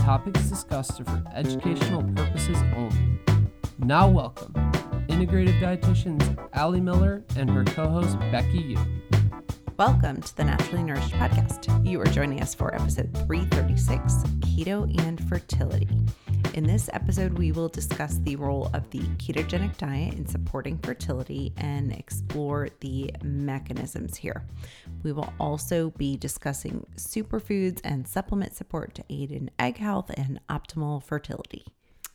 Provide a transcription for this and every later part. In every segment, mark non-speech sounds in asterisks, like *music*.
topics discussed are for educational purposes only. Now, welcome integrative dietitians Ali Miller and her co host Becky Yu. Welcome to the Naturally Nourished Podcast. You are joining us for episode 336 Keto and Fertility. In this episode, we will discuss the role of the ketogenic diet in supporting fertility and explore the mechanisms here. We will also be discussing superfoods and supplement support to aid in egg health and optimal fertility.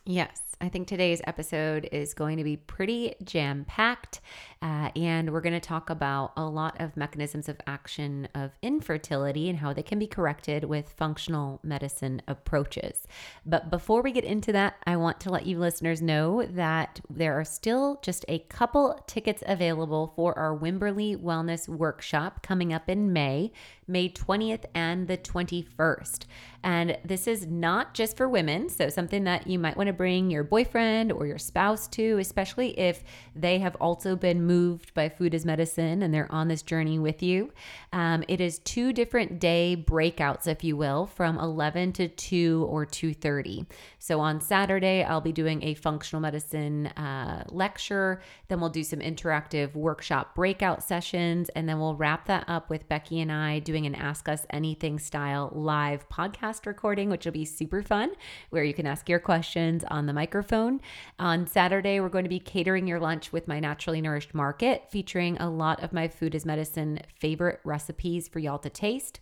Yes. I think today's episode is going to be pretty jam packed, uh, and we're going to talk about a lot of mechanisms of action of infertility and how they can be corrected with functional medicine approaches. But before we get into that, I want to let you listeners know that there are still just a couple tickets available for our Wimberley Wellness Workshop coming up in May. May 20th and the 21st. And this is not just for women, so something that you might want to bring your boyfriend or your spouse to, especially if they have also been moved by food as medicine and they're on this journey with you. Um, it is two different day breakouts, if you will, from 11 to 2 or 2:30. So on Saturday, I'll be doing a functional medicine uh, lecture. Then we'll do some interactive workshop breakout sessions, and then we'll wrap that up with Becky and I doing doing an Ask Us Anything style live podcast recording, which will be super fun, where you can ask your questions on the microphone. On Saturday, we're going to be catering your lunch with my Naturally Nourished Market, featuring a lot of my food as medicine favorite recipes for y'all to taste.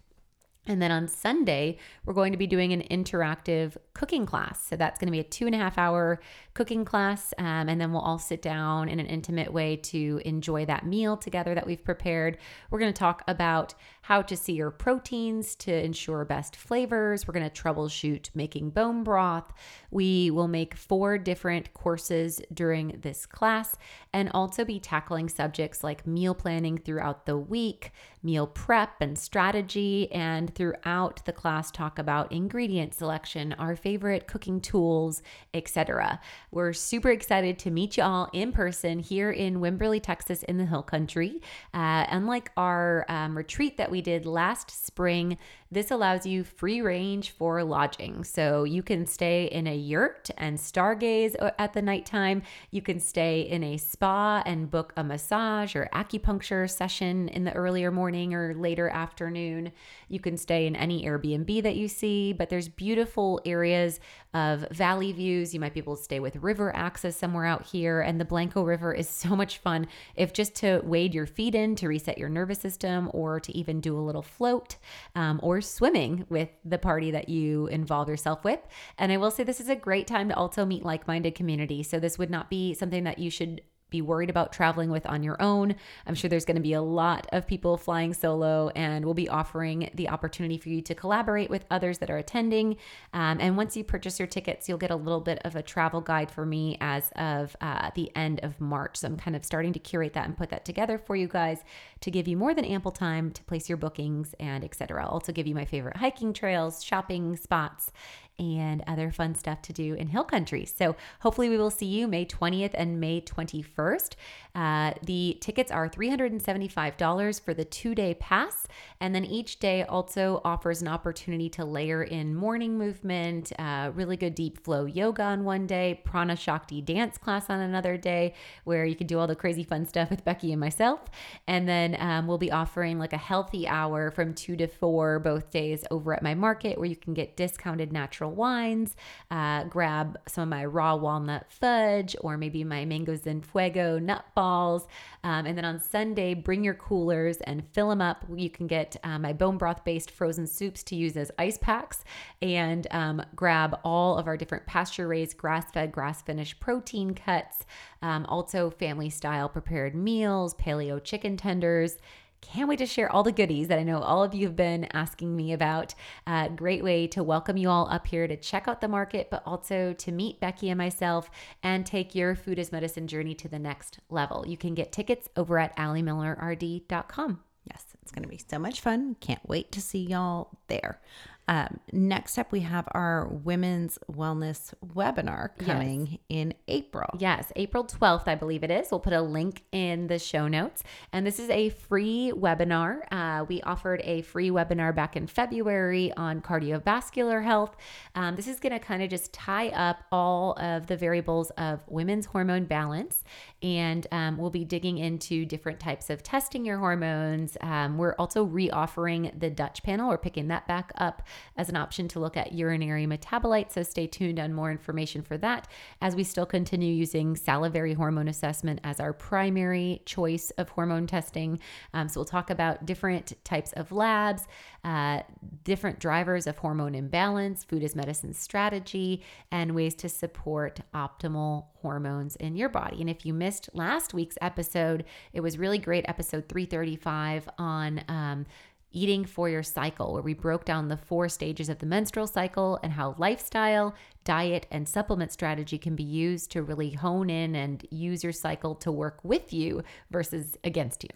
And then on Sunday, we're going to be doing an interactive cooking class. So that's going to be a two and a half hour cooking class. Um, and then we'll all sit down in an intimate way to enjoy that meal together that we've prepared. We're going to talk about how to see your proteins to ensure best flavors. We're going to troubleshoot making bone broth. We will make four different courses during this class and also be tackling subjects like meal planning throughout the week, meal prep and strategy, and throughout the class talk about ingredient selection, our favorite cooking tools, etc. We're super excited to meet you all in person here in Wimberley, Texas in the Hill Country. Uh, unlike our um, retreat that we did last spring, this allows you free range for lodging. So you can stay in a yurt and stargaze at the nighttime. You can stay in a spa and book a massage or acupuncture session in the earlier morning or later afternoon. You can stay in any Airbnb that you see, but there's beautiful areas of valley views. You might be able to stay with river access somewhere out here. And the Blanco River is so *laughs* much fun if just to wade your feet in to reset your nervous system or to even do a little float um, or swimming with the party that you involve yourself with. And I will say this is a great time to also meet like minded community. So this would not be something that you should be worried about traveling with on your own. I'm sure there's going to be a lot of people flying solo, and we'll be offering the opportunity for you to collaborate with others that are attending. Um, and once you purchase your tickets, you'll get a little bit of a travel guide for me as of uh, the end of March. So I'm kind of starting to curate that and put that together for you guys to give you more than ample time to place your bookings and etc. I'll also give you my favorite hiking trails, shopping spots, and other fun stuff to do in Hill Country. So hopefully we will see you May 20th and May 21st. Uh, the tickets are $375 for the two day pass. And then each day also offers an opportunity to layer in morning movement, uh, really good deep flow yoga on one day, prana shakti dance class on another day, where you can do all the crazy fun stuff with Becky and myself. And then um, we'll be offering like a healthy hour from two to four both days over at my market where you can get discounted natural wines, uh, grab some of my raw walnut fudge or maybe my mango zen fuego nut balls. Um, and then on Sunday, bring your coolers and fill them up. You can get um, my bone broth based frozen soups to use as ice packs and um, grab all of our different pasture raised, grass fed, grass finished protein cuts. Um, also, family style prepared meals, paleo chicken tenders can't wait to share all the goodies that I know all of you have been asking me about. Uh, great way to welcome you all up here to check out the market, but also to meet Becky and myself and take your food as medicine journey to the next level. You can get tickets over at alimillerrd.com. Yes, it's going to be so much fun. Can't wait to see y'all there. Um, next up, we have our women's wellness webinar coming yes. in April. Yes, April 12th, I believe it is. We'll put a link in the show notes. And this is a free webinar. Uh, we offered a free webinar back in February on cardiovascular health. Um, this is going to kind of just tie up all of the variables of women's hormone balance. And um, we'll be digging into different types of testing your hormones. Um, we're also re offering the Dutch panel. We're picking that back up as an option to look at urinary metabolites. So stay tuned on more information for that as we still continue using salivary hormone assessment as our primary choice of hormone testing. Um, so we'll talk about different types of labs, uh, different drivers of hormone imbalance, food as medicine strategy, and ways to support optimal hormones in your body. And if you missed last week's episode, it was really great, episode 335 on. Um, Eating for Your Cycle, where we broke down the four stages of the menstrual cycle and how lifestyle, diet, and supplement strategy can be used to really hone in and use your cycle to work with you versus against you.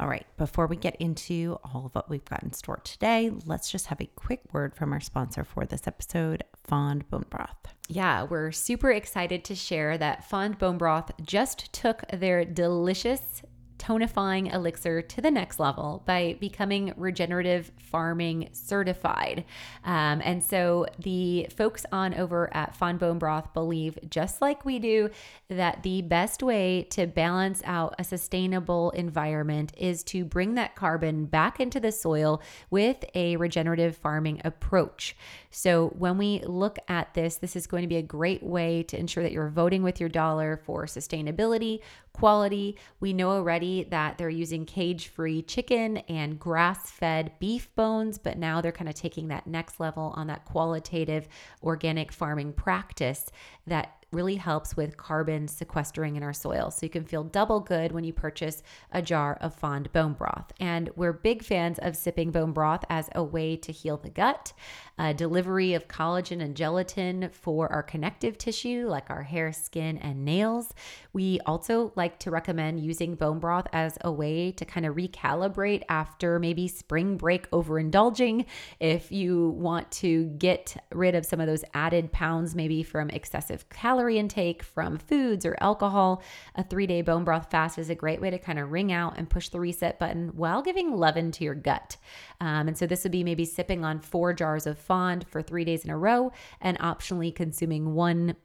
All right, before we get into all of what we've got in store today, let's just have a quick word from our sponsor for this episode, Fond Bone Broth. Yeah, we're super excited to share that Fond Bone Broth just took their delicious tonifying elixir to the next level by becoming regenerative farming certified. Um, and so the folks on over at Fond Bone Broth believe, just like we do, that the best way to balance out a sustainable environment is to bring that carbon back into the soil with a regenerative farming approach. So when we look at this, this is going to be a great way to ensure that you're voting with your dollar for sustainability, quality. We know already that they're using cage free chicken and grass fed beef bones, but now they're kind of taking that next level on that qualitative organic farming practice that really helps with carbon sequestering in our soil. So you can feel double good when you purchase a jar of fond bone broth. And we're big fans of sipping bone broth as a way to heal the gut, a delivery of collagen and gelatin for our connective tissue, like our hair, skin, and nails. We also like to recommend using bone broth as a way to kind of recalibrate after maybe spring break overindulging. If you want to get rid of some of those added pounds, maybe from excessive calorie calorie intake from foods or alcohol, a three day bone broth fast is a great way to kind of ring out and push the reset button while giving leaven to your gut. Um, and so this would be maybe sipping on four jars of fond for three days in a row and optionally consuming one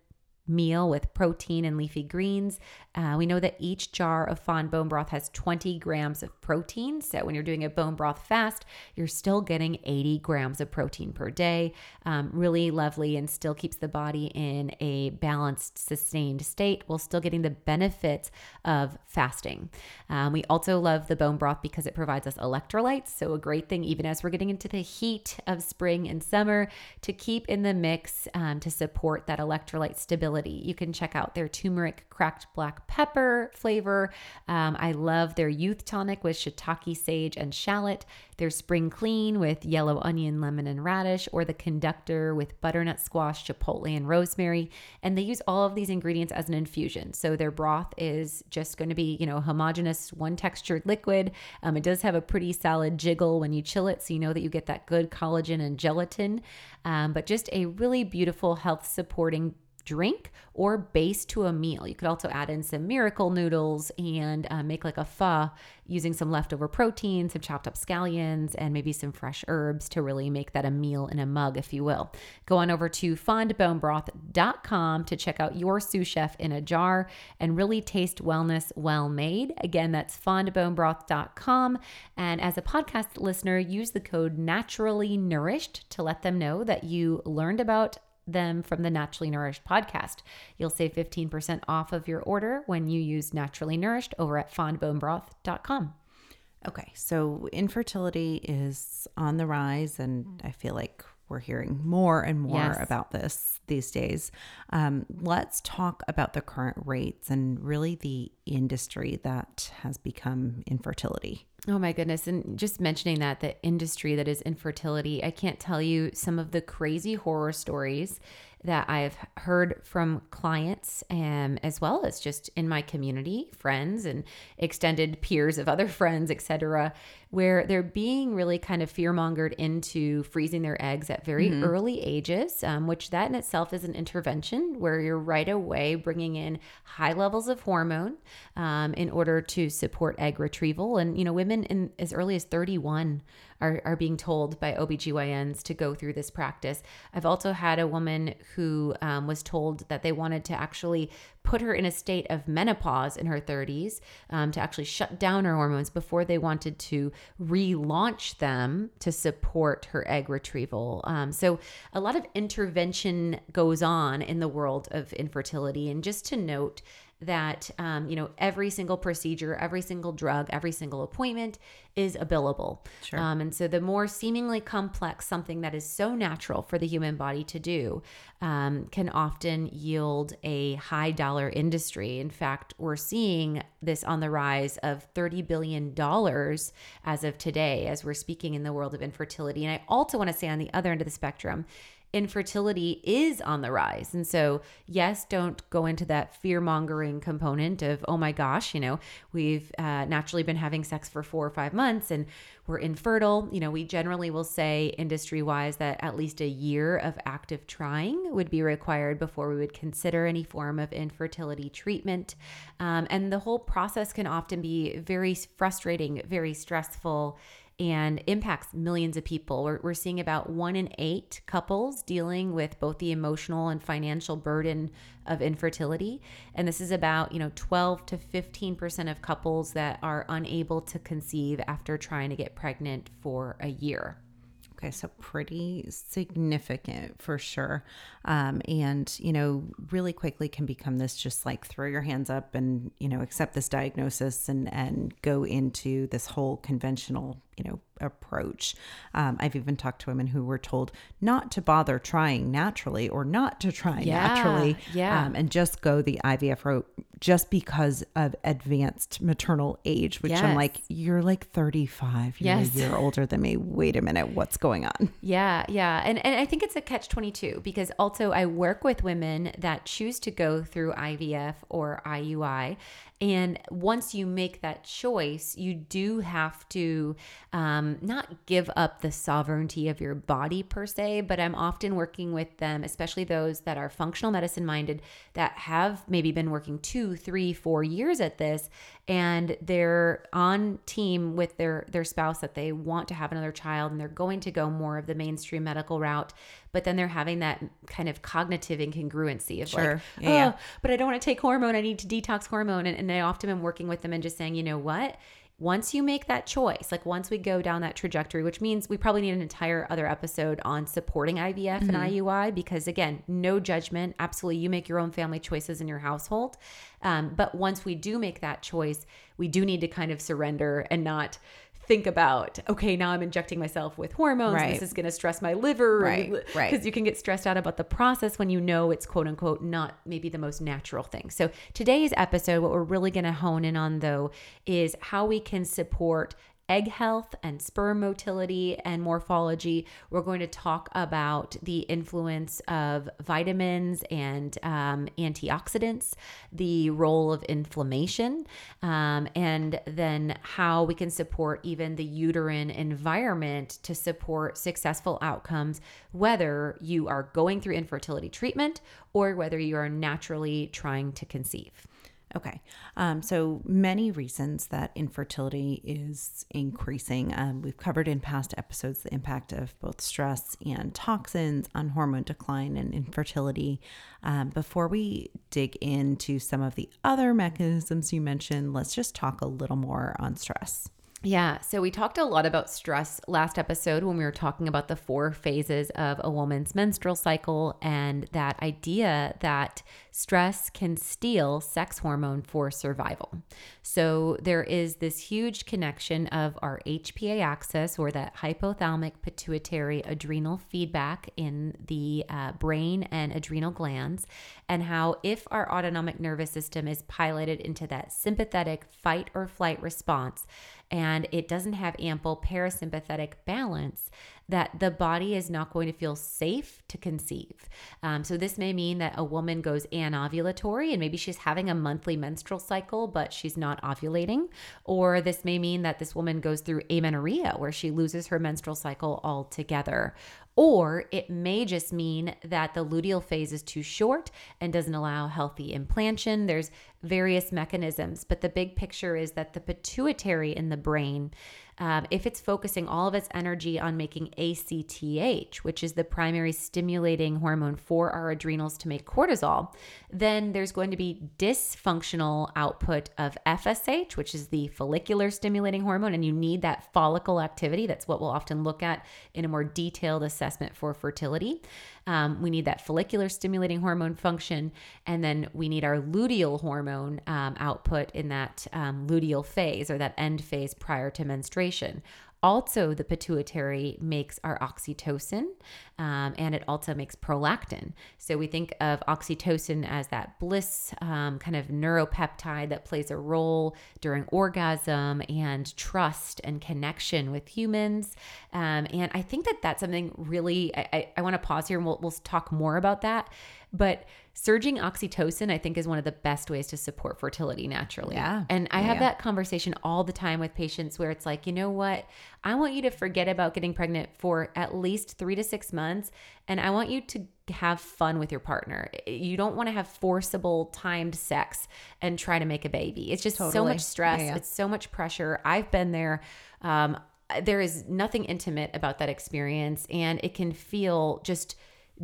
meal with protein and leafy greens. Uh, we know that each jar of fond bone broth has 20 grams of protein. So when you're doing a bone broth fast, you're still getting 80 grams of protein per day. Um, really lovely and still keeps the body in a balanced, sustained state while still getting the benefits of fasting. Um, we also love the bone broth because it provides us electrolytes. So, a great thing, even as we're getting into the heat of spring and summer, to keep in the mix um, to support that electrolyte stability you can check out their turmeric cracked black pepper flavor. Um, I love their youth tonic with shiitake, sage, and shallot. Their spring clean with yellow onion, lemon, and radish, or the conductor with butternut squash, chipotle, and rosemary. And they use all of these ingredients as an infusion. So their broth is just going to be, you know, homogenous, one textured liquid. Um, it does have a pretty solid jiggle when you chill it, so you know that you get that good collagen and gelatin. Um, but just a really beautiful health supporting drink or base to a meal. You could also add in some miracle noodles and uh, make like a pho using some leftover protein, some chopped up scallions, and maybe some fresh herbs to really make that a meal in a mug, if you will. Go on over to fondbonebroth.com to check out your sous chef in a jar and really taste wellness well made. Again, that's fondbonebroth.com. And as a podcast listener, use the code naturally nourished to let them know that you learned about them from the Naturally Nourished podcast. You'll save 15% off of your order when you use Naturally Nourished over at fondbonebroth.com. Okay, so infertility is on the rise, and I feel like we're hearing more and more yes. about this these days. Um, let's talk about the current rates and really the industry that has become infertility. Oh my goodness. And just mentioning that, the industry that is infertility, I can't tell you some of the crazy horror stories that I've heard from clients um, as well as just in my community, friends and extended peers of other *laughs* friends, etc., where they're being really kind of fearmongered into freezing their eggs at very mm-hmm. early ages, um, which that in itself is an intervention where you're right away bringing in high levels of hormone um, in order to support egg retrieval. And, you know, women in as early as 31 are, are being told by OBGYNs to go through this practice. I've also had a woman who um, was told that they wanted to actually put her in a state of menopause in her 30s um, to actually shut down her hormones before they wanted to relaunch them to support her egg retrieval. Um, so, a lot of intervention goes on in the world of infertility. And just to note, that um, you know every single procedure every single drug every single appointment is a billable. Sure. Um, and so the more seemingly complex something that is so natural for the human body to do um, can often yield a high dollar industry. In fact we're seeing this on the rise of 30 billion dollars as of today as we're speaking in the world of infertility. And i also want to say on the other end of the spectrum infertility is on the rise. And so, yes, don't go into that fear mongering component of, oh my gosh, you know, we've uh, naturally been having sex for four or five months and we're infertile. You know, we generally will say industry wise that at least a year of active trying would be required before we would consider any form of infertility treatment. Um, and the whole process can often be very frustrating, very stressful and impacts millions of people. We're, we're seeing about one in eight couples dealing with both the emotional and financial burden of infertility. And this is about, you know, 12 to 15% of couples that are unable to conceive after trying to get pregnant for a year. Okay, so pretty significant for sure. Um, and, you know, really quickly can become this just like throw your hands up and, you know, accept this diagnosis and, and go into this whole conventional, you know, approach. Um, I've even talked to women who were told not to bother trying naturally or not to try yeah, naturally yeah. Um, and just go the IVF route just because of advanced maternal age, which yes. I'm like, you're like 35, you're yes. a year older than me. Wait a minute, what's going on? *laughs* Yeah, yeah. And, and I think it's a catch 22 because also I work with women that choose to go through IVF or IUI and once you make that choice, you do have to um, not give up the sovereignty of your body per se, but I'm often working with them, especially those that are functional medicine minded, that have maybe been working two, three, four years at this, and they're on team with their their spouse that they want to have another child, and they're going to go more of the mainstream medical route but then they're having that kind of cognitive incongruency of sure. like, yeah, oh, yeah. but I don't want to take hormone. I need to detox hormone. And, and I often am working with them and just saying, you know what? Once you make that choice, like once we go down that trajectory, which means we probably need an entire other episode on supporting IVF mm-hmm. and IUI, because again, no judgment. Absolutely, you make your own family choices in your household. Um, but once we do make that choice, we do need to kind of surrender and not think about okay now i'm injecting myself with hormones. Right. this is going to stress my liver right right. because you can get stressed out about the process when you know it's quote unquote not maybe the most natural thing. So today's episode what we're really going to hone in on though is how we can support egg health and sperm motility and morphology. We're going to talk about the influence of vitamins and um, antioxidants, the role of inflammation, um, and then how we can support even the uterine environment to support successful outcomes, whether you are going through infertility treatment or whether you are naturally trying to conceive. Okay. Um, so many reasons that infertility is increasing. Um, we've covered in past episodes the impact of both stress and toxins on hormone decline and infertility. Um, before we dig into some of the other mechanisms you mentioned, let's just talk a little more on stress. Yeah. So we talked a lot about stress last episode when we were talking about the four phases of a woman's menstrual cycle and that idea that stress can steal sex hormone for survival. So there is this huge connection of our HPA axis or that hypothalamic pituitary adrenal feedback in the uh, brain and adrenal glands, and how if our autonomic nervous system is piloted into that sympathetic fight or flight response, and it doesn't have ample parasympathetic balance, that the body is not going to feel safe to conceive. Um, so, this may mean that a woman goes anovulatory and maybe she's having a monthly menstrual cycle, but she's not ovulating. Or this may mean that this woman goes through amenorrhea, where she loses her menstrual cycle altogether. Or it may just mean that the luteal phase is too short and doesn't allow healthy implantation. There's various mechanisms, but the big picture is that the pituitary in the brain um, if it's focusing all of its energy on making ACTH, which is the primary stimulating hormone for our adrenals to make cortisol, then there's going to be dysfunctional output of FSH, which is the follicular stimulating hormone, and you need that follicle activity. That's what we'll often look at in a more detailed assessment for fertility. Um, we need that follicular stimulating hormone function, and then we need our luteal hormone um, output in that um, luteal phase or that end phase prior to menstruation. Also, the pituitary makes our oxytocin um, and it also makes prolactin. So, we think of oxytocin as that bliss um, kind of neuropeptide that plays a role during orgasm and trust and connection with humans. Um, and I think that that's something really, I, I, I want to pause here and we'll, we'll talk more about that. But surging oxytocin, I think, is one of the best ways to support fertility naturally. Yeah. And I Yeah, have yeah. that conversation all the time with patients where it's like, you know what? I want you to forget about getting pregnant for at least three to six months. And I want you to have fun with your partner. You don't want to have forcible timed sex and try to make a baby. It's just so much stress. Yeah. It's so much pressure. I've been there. Um, there is nothing intimate about that experience, and it can feel just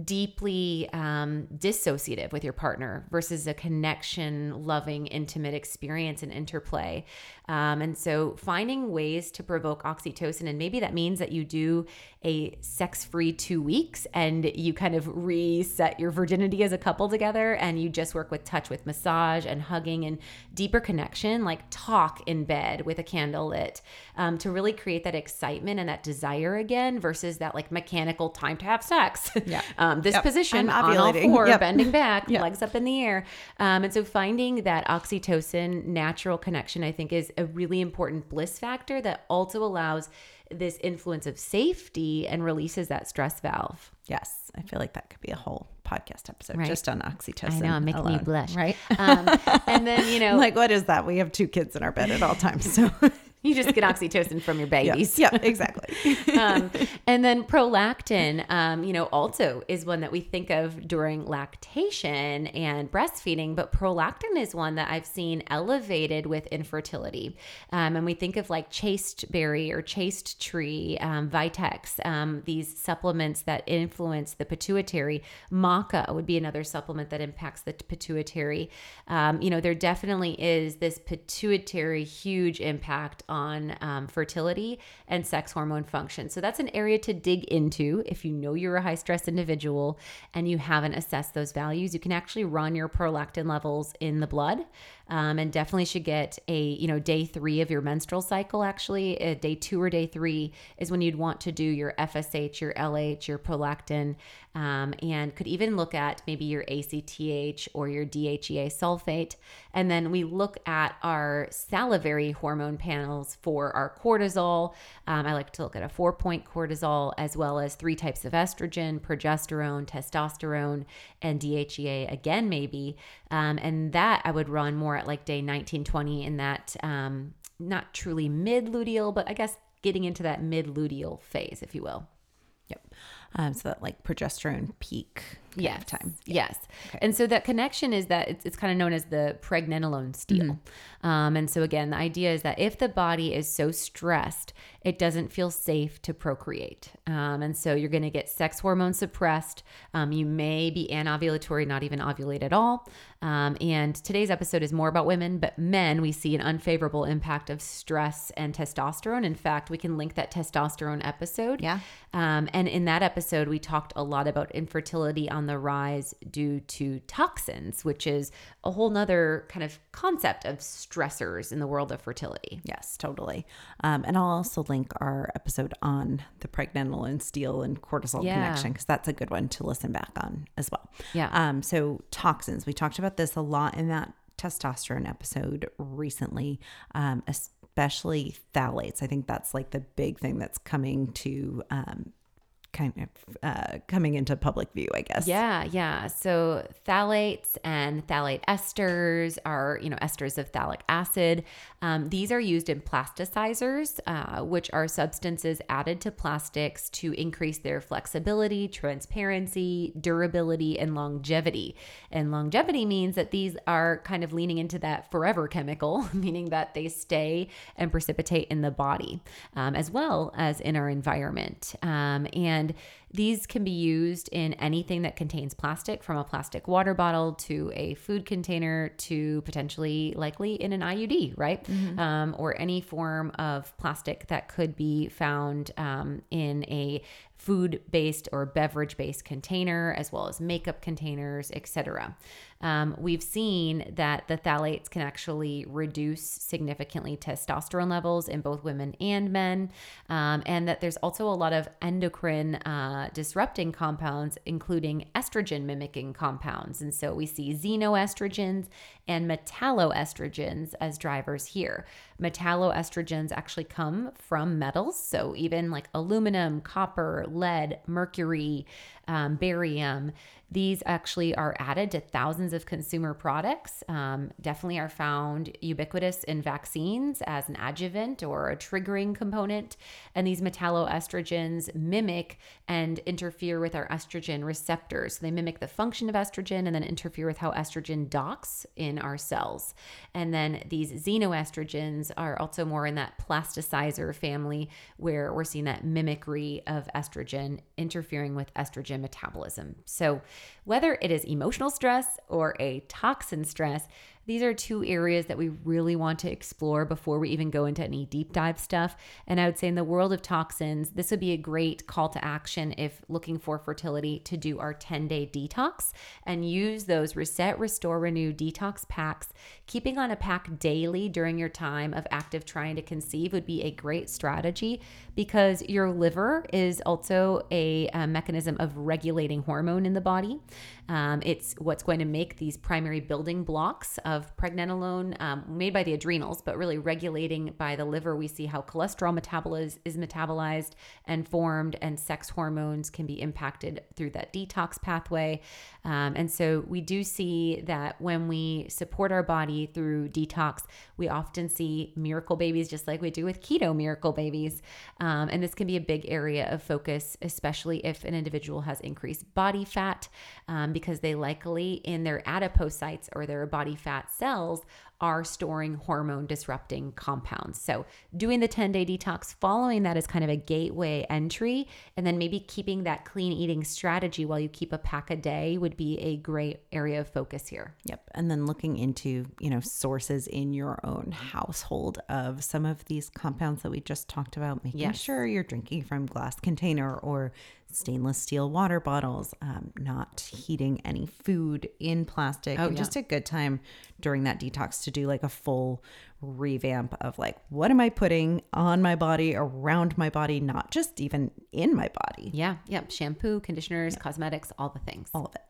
deeply um, dissociative with your partner versus a connection, loving, intimate experience and interplay. Um, and so, finding ways to provoke oxytocin, and maybe that means that you do a sex free two weeks and you kind of reset your virginity as a couple together and you just work with touch, with massage and hugging and deeper connection, like talk in bed with a candle lit um, to really create that excitement and that desire again versus that like mechanical time to have sex. *laughs* Yeah. um, this Yep. position on all four, Yep. bending back, *laughs* Yep. legs up in the air. Um, and so finding that oxytocin natural connection, I think, is a really important bliss factor that also allows this influence of safety and releases that stress valve. Yes, I feel like that could be a whole podcast episode Right. just on oxytocin. I know, I'm making you alone, blush. right? Um, and then, you *laughs* know, like, what is that? We have two kids in our bed at all times, so *laughs* you just get oxytocin from your babies. yeah, exactly. *laughs* um, and then prolactin, um, you know, also is one that we think of during lactation and breastfeeding, but prolactin is one that I've seen elevated with infertility. Um, and we think of like chaste berry or chaste tree, um, Vitex, um, these supplements that influence the pituitary. Maca would be another supplement that impacts the pituitary. Um, you know, there definitely is this pituitary huge impact on um, fertility and sex hormone function. So that's an area to dig into if you know you're a high stress individual and you haven't assessed those values. You can actually run your prolactin levels in the blood. Um, and definitely should get a you know day three of your menstrual cycle actually. Uh, day two or day three is when you'd want to do your fsh your lh your prolactin. Um, and could even look at maybe your acth or your dhea sulfate. And then we look at our salivary hormone panels for our cortisol. Um, i like to look at a four point cortisol as well as three types of estrogen progesterone testosterone and dhea again maybe. Um, and that i would run more at like day 19 20 in that um, not truly mid luteal but i guess getting into that mid luteal phase if you will Yep. Um, so that like progesterone peak yes. of time. Yes. And so that connection is that it's, it's kind of known as the pregnenolone steal. Um, and so again, the idea is that if the body is so stressed, it doesn't feel safe to procreate. Um, and so you're going to get sex hormone suppressed. Um, you may be anovulatory, not even ovulate at all. Um, and today's episode is more about women, but men, we see an unfavorable impact of stress and testosterone. In fact, we can link that testosterone episode. Yeah. Um, and in that episode, we talked a lot about infertility on the rise due to toxins, which is a whole nother kind of concept of stressors in the world of fertility. Yes, totally. Um, and I'll also link our episode on the pregnenolone steal and cortisol Yeah. connection because that's a good one to listen back on as well. Yeah. Um, so toxins, we talked about this a lot in that testosterone episode recently, um, es- especially phthalates. I think that's like the big thing that's coming to um, kind of uh, coming into public view, I guess. Yeah, yeah. So phthalates and phthalate esters are, you know, esters of phthalic acid. Um, these are used in plasticizers, uh, which are substances added to plastics to increase their flexibility, transparency, durability, and longevity. And longevity means that these are kind of leaning into that forever chemical, *laughs* meaning that they stay and precipitate in the body um, as well as in our environment. Um, and and these can be used in anything that contains plastic, from a plastic water bottle to a food container to potentially likely in an IUD, right? Mm-hmm. Um, or any form of plastic that could be found um, in a food based or beverage based container, as well as makeup containers, etc. Um, we've seen that the phthalates can actually reduce significantly testosterone levels in both women and men, um, and that there's also a lot of endocrine uh, disrupting compounds, including estrogen mimicking compounds. And so we see xenoestrogens and metalloestrogens as drivers here. Metalloestrogens actually come from metals, so even like aluminum, copper, lead, mercury, um, barium. These actually are added to thousands of consumer products. Um, definitely are found ubiquitous in vaccines as an adjuvant or a triggering component. And these metalloestrogens mimic and interfere with our estrogen receptors. So they mimic the function of estrogen and then interfere with how estrogen docks in our cells. And then these xenoestrogens are also more in that plasticizer family where we're seeing that mimicry of estrogen interfering with estrogen metabolism. So, whether it is emotional stress or a toxin stress, these are two areas that we really want to explore before we even go into any deep dive stuff. And I would say, in the world of toxins, this would be a great call to action if looking for fertility to do our 10 day detox and use those reset, restore, renew detox packs. Keeping on a pack daily during your time of active trying to conceive would be a great strategy because your liver is also a, a mechanism of regulating hormone in the body. Um, it's what's going to make these primary building blocks of pregnenolone um, made by the adrenals, but really regulating by the liver. We see how cholesterol metabolism is metabolized and formed, and sex hormones can be impacted through that detox pathway. Um, and so we do see that when we support our body through detox, we often see miracle babies, just like we do with keto miracle babies. Um, and this can be a big area of focus, especially if an individual has increased body fat, um, because they likely in their adipocytes or their body fat cells are storing hormone disrupting compounds. So, doing the 10 day detox, following that is kind of a gateway entry, and then maybe keeping that clean eating strategy while you keep a pack a day would be a great area of focus here. Yep. And then looking into, you know, sources in your own household of some of these compounds that we just talked about, making yes. sure you're drinking from glass container or stainless steel water bottles, um, not heating any food in plastic. Oh, and yeah. just a good time during that detox to do like a full revamp of like, what am I putting on my body, around my body, not just even in my body. Yeah. Yep. Shampoo, conditioners, yeah. cosmetics, all the things. All of it.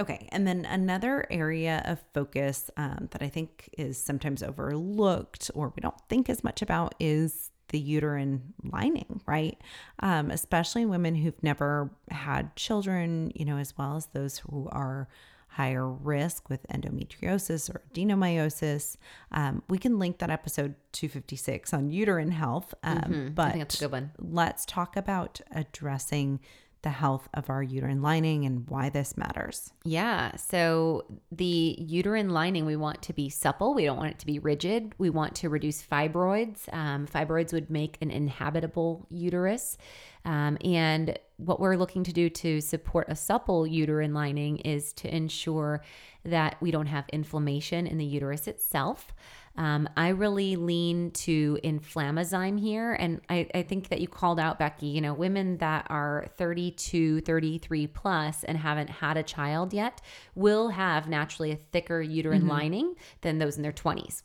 Okay. And then another area of focus um, that I think is sometimes overlooked or we don't think as much about is the uterine lining, right? Um, especially women who've never had children, you know, as well as those who are higher risk with endometriosis or adenomyosis. Um, we can link that episode 256 on uterine health. Um, mm-hmm. But that's a good one. let's talk about addressing the health of our uterine lining and why this matters. Yeah. So, the uterine lining, we want to be supple. We don't want it to be rigid. We want to reduce fibroids. Um, fibroids would make an inhabitable uterus. Um, and what we're looking to do to support a supple uterine lining is to ensure that we don't have inflammation in the uterus itself. Um, I really lean to inflammazyme here. And I, I, think that you called out, Becky, you know, women that are 32, 33 plus and haven't had a child yet will have naturally a thicker uterine mm-hmm. lining than those in their 20s.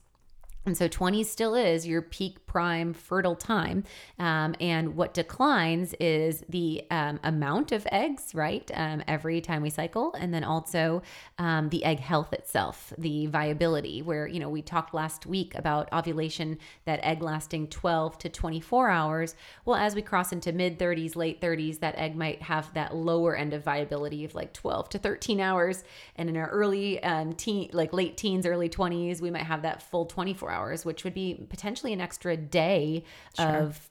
And so 20 still is your peak prime fertile time. Um, and what declines is the um, amount of eggs, right? Um, every time we cycle. And then also um, the egg health itself, the viability, where, you know, we talked last week about ovulation, that egg lasting 12 to 24 hours. Well, as we cross into mid 30s, late 30s, that egg might have that lower end of viability of like 12 to 13 hours. And in our early um, teen, like late teens, early 20s, we might have that full 24 hours, which would be potentially an extra day sure. of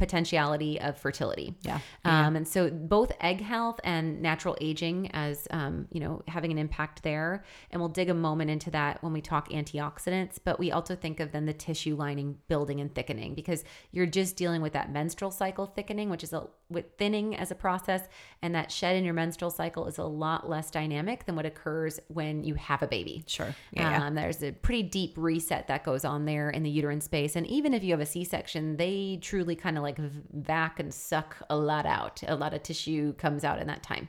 potentiality of fertility. Yeah. Um, and so both egg health and natural aging as, um, you know, having an impact there. And we'll dig a moment into that when we talk antioxidants, but we also think of then the tissue lining building and thickening because you're just dealing with that menstrual cycle thickening, which is a with thinning as a process. And that shed in your menstrual cycle is a lot less dynamic than what occurs when you have a baby. Sure. Yeah, um, There's a pretty deep reset that goes on there in the uterine space. And even if you have a C-section, they truly kind of like like vac and suck a lot out. A lot of tissue comes out in that time.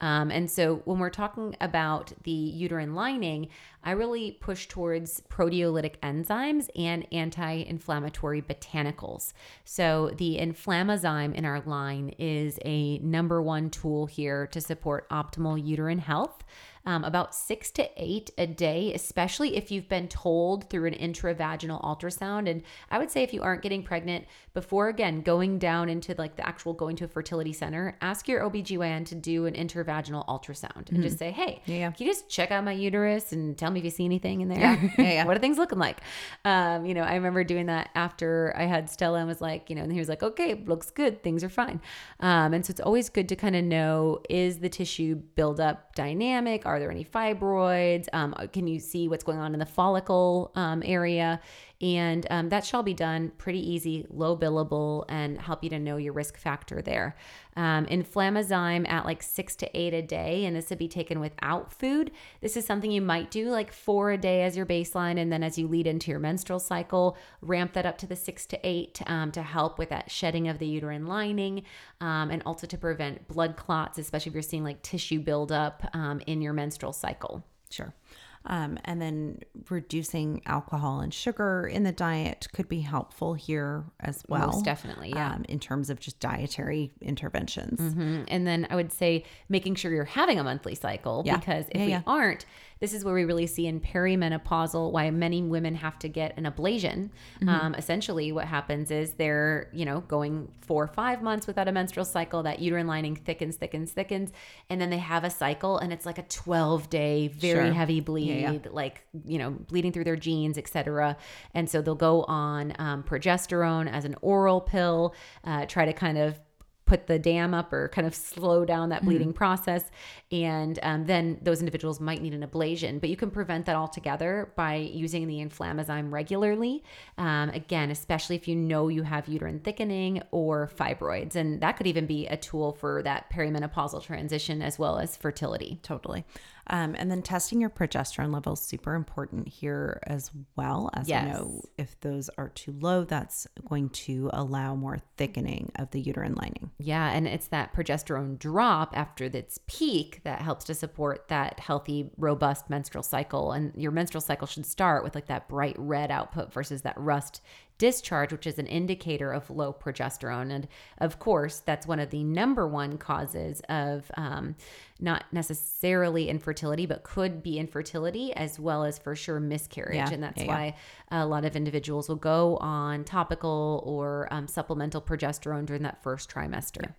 Um, and so when we're talking about the uterine lining, I really push towards proteolytic enzymes and anti inflammatory botanicals. So the inflammazyme in our line is a number one tool here to support optimal uterine health um, about six to eight a day, especially if you've been told through an intravaginal ultrasound. And I would say if you aren't getting pregnant before, again, going down into like the actual going to a fertility center, ask your OBGYN to do an intravaginal ultrasound and mm-hmm. just say, hey, yeah, yeah. can you just check out my uterus and tell me if you see anything in there? Yeah, yeah. *laughs* what are things looking like? Um, you know, I remember doing that after I had Stella and was like, you know, and he was like, okay, looks good, things are fine. Um, and so it's always good to kind of know is the tissue buildup dynamic? Are there any fibroids? Um, can you see what's going on in the follicle um, area? And um, that shall be done pretty easy, low billable, and help you to know your risk factor there. Um, at like six to eight a day, and this would be taken without food. This is something you might do like four a day as your baseline, and then as you lead into your menstrual cycle, ramp that up to the six to eight um, to help with that shedding of the uterine lining, um, and also to prevent blood clots, especially if you're seeing like tissue buildup um, in your menstrual cycle. Sure. Um, and then reducing alcohol and sugar in the diet could be helpful here as well. Most definitely, yeah. Um, in terms of just dietary interventions. Mm-hmm. And then I would say making sure you're having a monthly cycle yeah. because if yeah, we yeah. aren't, this is where we really see in perimenopausal why many women have to get an ablation. Mm-hmm. Um, essentially, what happens is they're, you know, going four or five months without a menstrual cycle. That uterine lining thickens, thickens, thickens. And then they have a cycle and it's like a 12 day, very sure. heavy bleed, yeah, yeah. like, you know, bleeding through their jeans, etc. And so they'll go on um, progesterone as an oral pill, uh, try to kind of put the dam up or kind of slow down that bleeding mm-hmm. process. And um, then those individuals might need an ablation, but you can prevent that altogether by using the inflammazyme regularly. Um, again, especially if you know you have uterine thickening or fibroids. And that could even be a tool for that perimenopausal transition as well as fertility. Totally. Um, and then testing your progesterone levels super important here as well. As yes. you know, if those are too low, that's going to allow more thickening of the uterine lining. Yeah, and it's that progesterone drop after its peak that helps to support that healthy, robust menstrual cycle. And your menstrual cycle should start with like that bright red output versus that rust discharge, which is an indicator of low progesterone. And of course, that's one of the number one causes of um, not necessarily infertility, but could be infertility as well as for sure miscarriage. Yeah, and that's yeah, why yeah. a lot of individuals will go on topical or um, supplemental progesterone during that first trimester.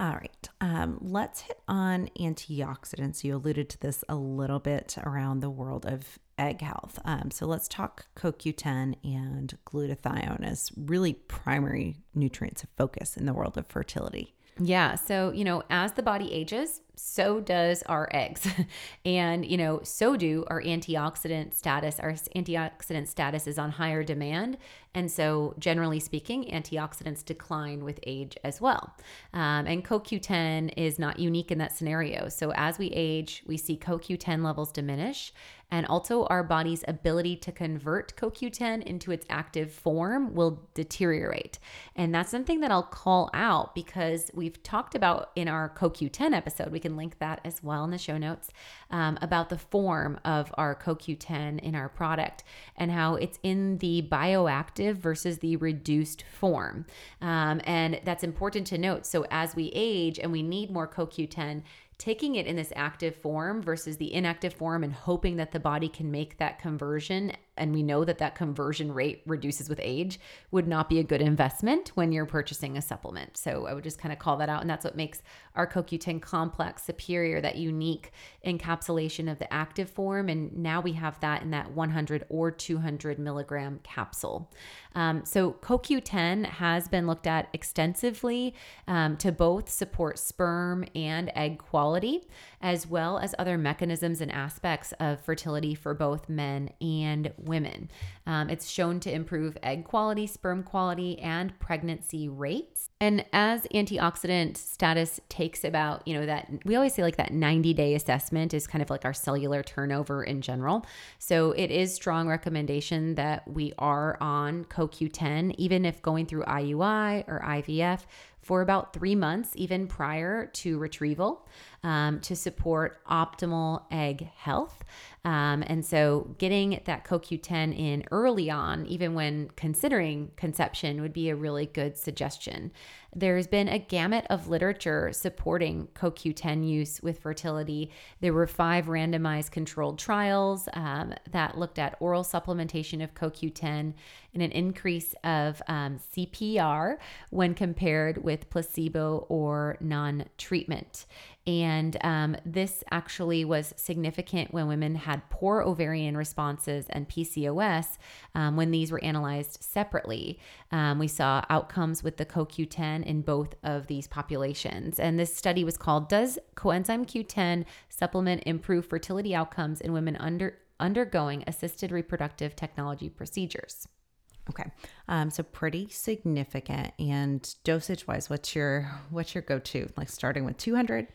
All right, um, let's hit on antioxidants. You alluded to this a little bit around the world of egg health. Um, so let's talk CoQ10 and glutathione as really primary nutrients of focus in the world of fertility. Yeah. So, you know, as the body ages, so does our eggs. *laughs* and, you know, so do our antioxidant status. Our antioxidant status is on higher demand. And so, generally speaking, antioxidants decline with age as well. Um, and CoQ10 is not unique in that scenario. So, as we age, we see CoQ10 levels diminish. And also, our body's ability to convert CoQ10 into its active form will deteriorate. And that's something that I'll call out because we've talked about in our CoQ10 episode. We can link that as well in the show notes um, about the form of our CoQ10 in our product and how it's in the bioactive versus the reduced form. Um, and that's important to note. So, as we age and we need more CoQ10, taking it in this active form versus the inactive form and hoping that the body can make that conversion and we know that that conversion rate reduces with age would not be a good investment when you're purchasing a supplement. So I would just kind of call that out and that's what makes our CoQ10 complex superior that unique encapsulation of the active form and now we have that in that 100 or 200 milligram capsule. Um, so CoQ10 has been looked at extensively um, to both support sperm and egg quality as well as other mechanisms and aspects of fertility for both men and women. Um, it's shown to improve egg quality, sperm quality, and pregnancy rates. And as antioxidant status takes about, you know, that we always say like that 90 day assessment is kind of like our cellular turnover in general. So it is strong recommendation that we are on CoQ10, even if going through IUI or IVF for about three months, even prior to retrieval, um, to support optimal egg health. Um, and so, getting that CoQ10 in early on, even when considering conception, would be a really good suggestion. There's been a gamut of literature supporting CoQ10 use with fertility. There were five randomized controlled trials um, that looked at oral supplementation of CoQ10 and an increase of um, CPR when compared with placebo or non treatment. And um, this actually was significant when women had poor ovarian responses and PCOS um, when these were analyzed separately. Um, we saw outcomes with the CoQ10 in both of these populations. And this study was called Does Coenzyme Q10 Supplement Improve Fertility Outcomes in Women Under, Undergoing Assisted Reproductive Technology Procedures? Okay, um, so pretty significant. And dosage wise, what's your what's your go to? Like starting with two hundred.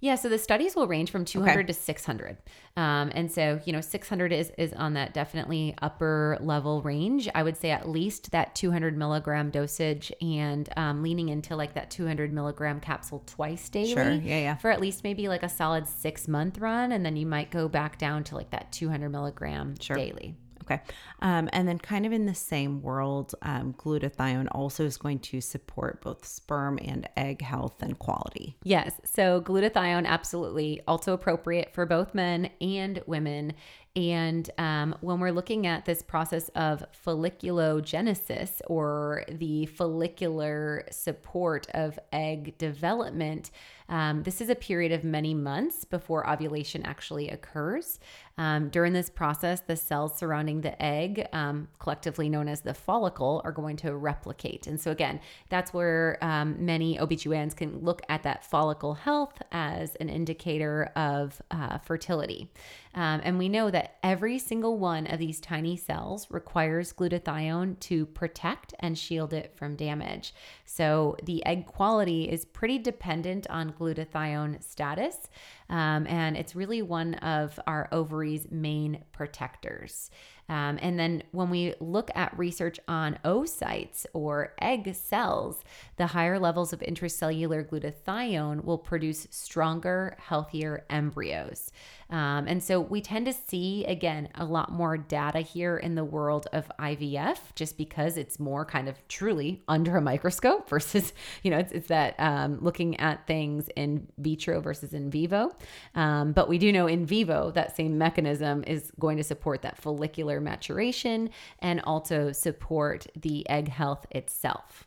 Yeah, so the studies will range from 200 okay. to 600. Um, and so, you know, 600 is, is on that definitely upper level range. I would say at least that 200 milligram dosage and um, leaning into like that 200 milligram capsule twice daily. Sure. Yeah, yeah. For at least maybe like a solid six month run. And then you might go back down to like that 200 milligram sure. daily. Okay. Um, and then, kind of in the same world, um, glutathione also is going to support both sperm and egg health and quality. Yes. So, glutathione, absolutely also appropriate for both men and women. And um, when we're looking at this process of folliculogenesis or the follicular support of egg development, um, this is a period of many months before ovulation actually occurs. Um, during this process, the cells surrounding the egg, um, collectively known as the follicle, are going to replicate. And so, again, that's where um, many OBGYNs can look at that follicle health as an indicator of uh, fertility. Um, and we know that every single one of these tiny cells requires glutathione to protect and shield it from damage. So the egg quality is pretty dependent on glutathione status. Um, and it's really one of our ovaries' main protectors. Um, and then when we look at research on oocytes or egg cells, the higher levels of intracellular glutathione will produce stronger, healthier embryos. Um, and so we tend to see, again, a lot more data here in the world of IVF just because it's more kind of truly under a microscope *laughs* versus, you know, it's, it's that um, looking at things in vitro versus in vivo. Um, but we do know in vivo that same mechanism is going to support that follicular maturation and also support the egg health itself.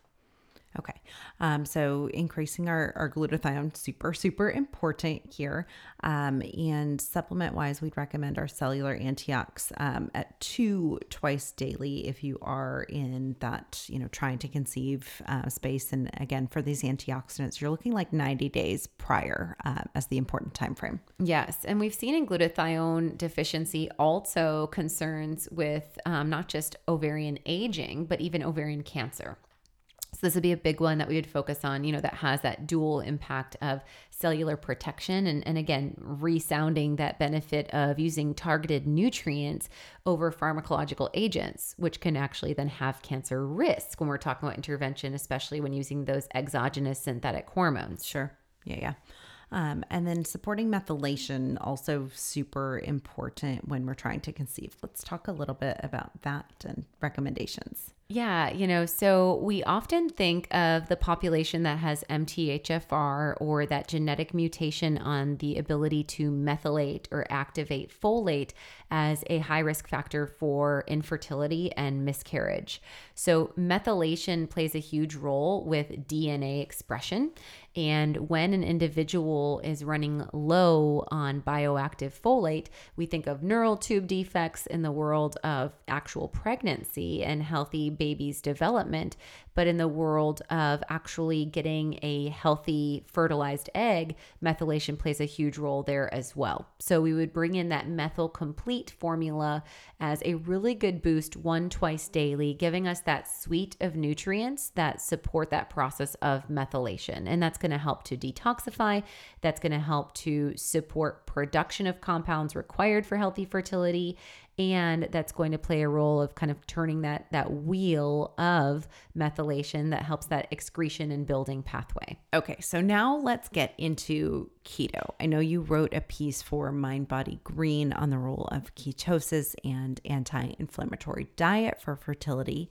Okay. Um, so increasing our, our glutathione, super, super important here. Um, and supplement wise, we'd recommend our cellular antiox um, at two twice daily if you are in that, you know, trying to conceive uh, space. And again, for these antioxidants, you're looking like 90 days prior uh, as the important time frame. Yes. And we've seen in glutathione deficiency also concerns with um, not just ovarian aging, but even ovarian cancer. So this would be a big one that we would focus on, you know, that has that dual impact of cellular protection and, and again, resounding that benefit of using targeted nutrients over pharmacological agents, which can actually then have cancer risk when we're talking about intervention, especially when using those exogenous synthetic hormones. Sure. Yeah, yeah. Um, and then supporting methylation also super important when we're trying to conceive. Let's talk a little bit about that and recommendations. Yeah, you know, so we often think of the population that has MTHFR or that genetic mutation on the ability to methylate or activate folate as a high risk factor for infertility and miscarriage. So, methylation plays a huge role with DNA expression. And when an individual is running low on bioactive folate, we think of neural tube defects in the world of actual pregnancy and healthy baby's development. But in the world of actually getting a healthy fertilized egg, methylation plays a huge role there as well. So we would bring in that methyl complete formula as a really good boost one twice daily, giving us that suite of nutrients that support that process of methylation. And that's going to help to detoxify, that's going to help to support production of compounds required for healthy fertility and that's going to play a role of kind of turning that that wheel of methylation that helps that excretion and building pathway. Okay, so now let's get into keto. I know you wrote a piece for Mind Body Green on the role of ketosis and anti-inflammatory diet for fertility.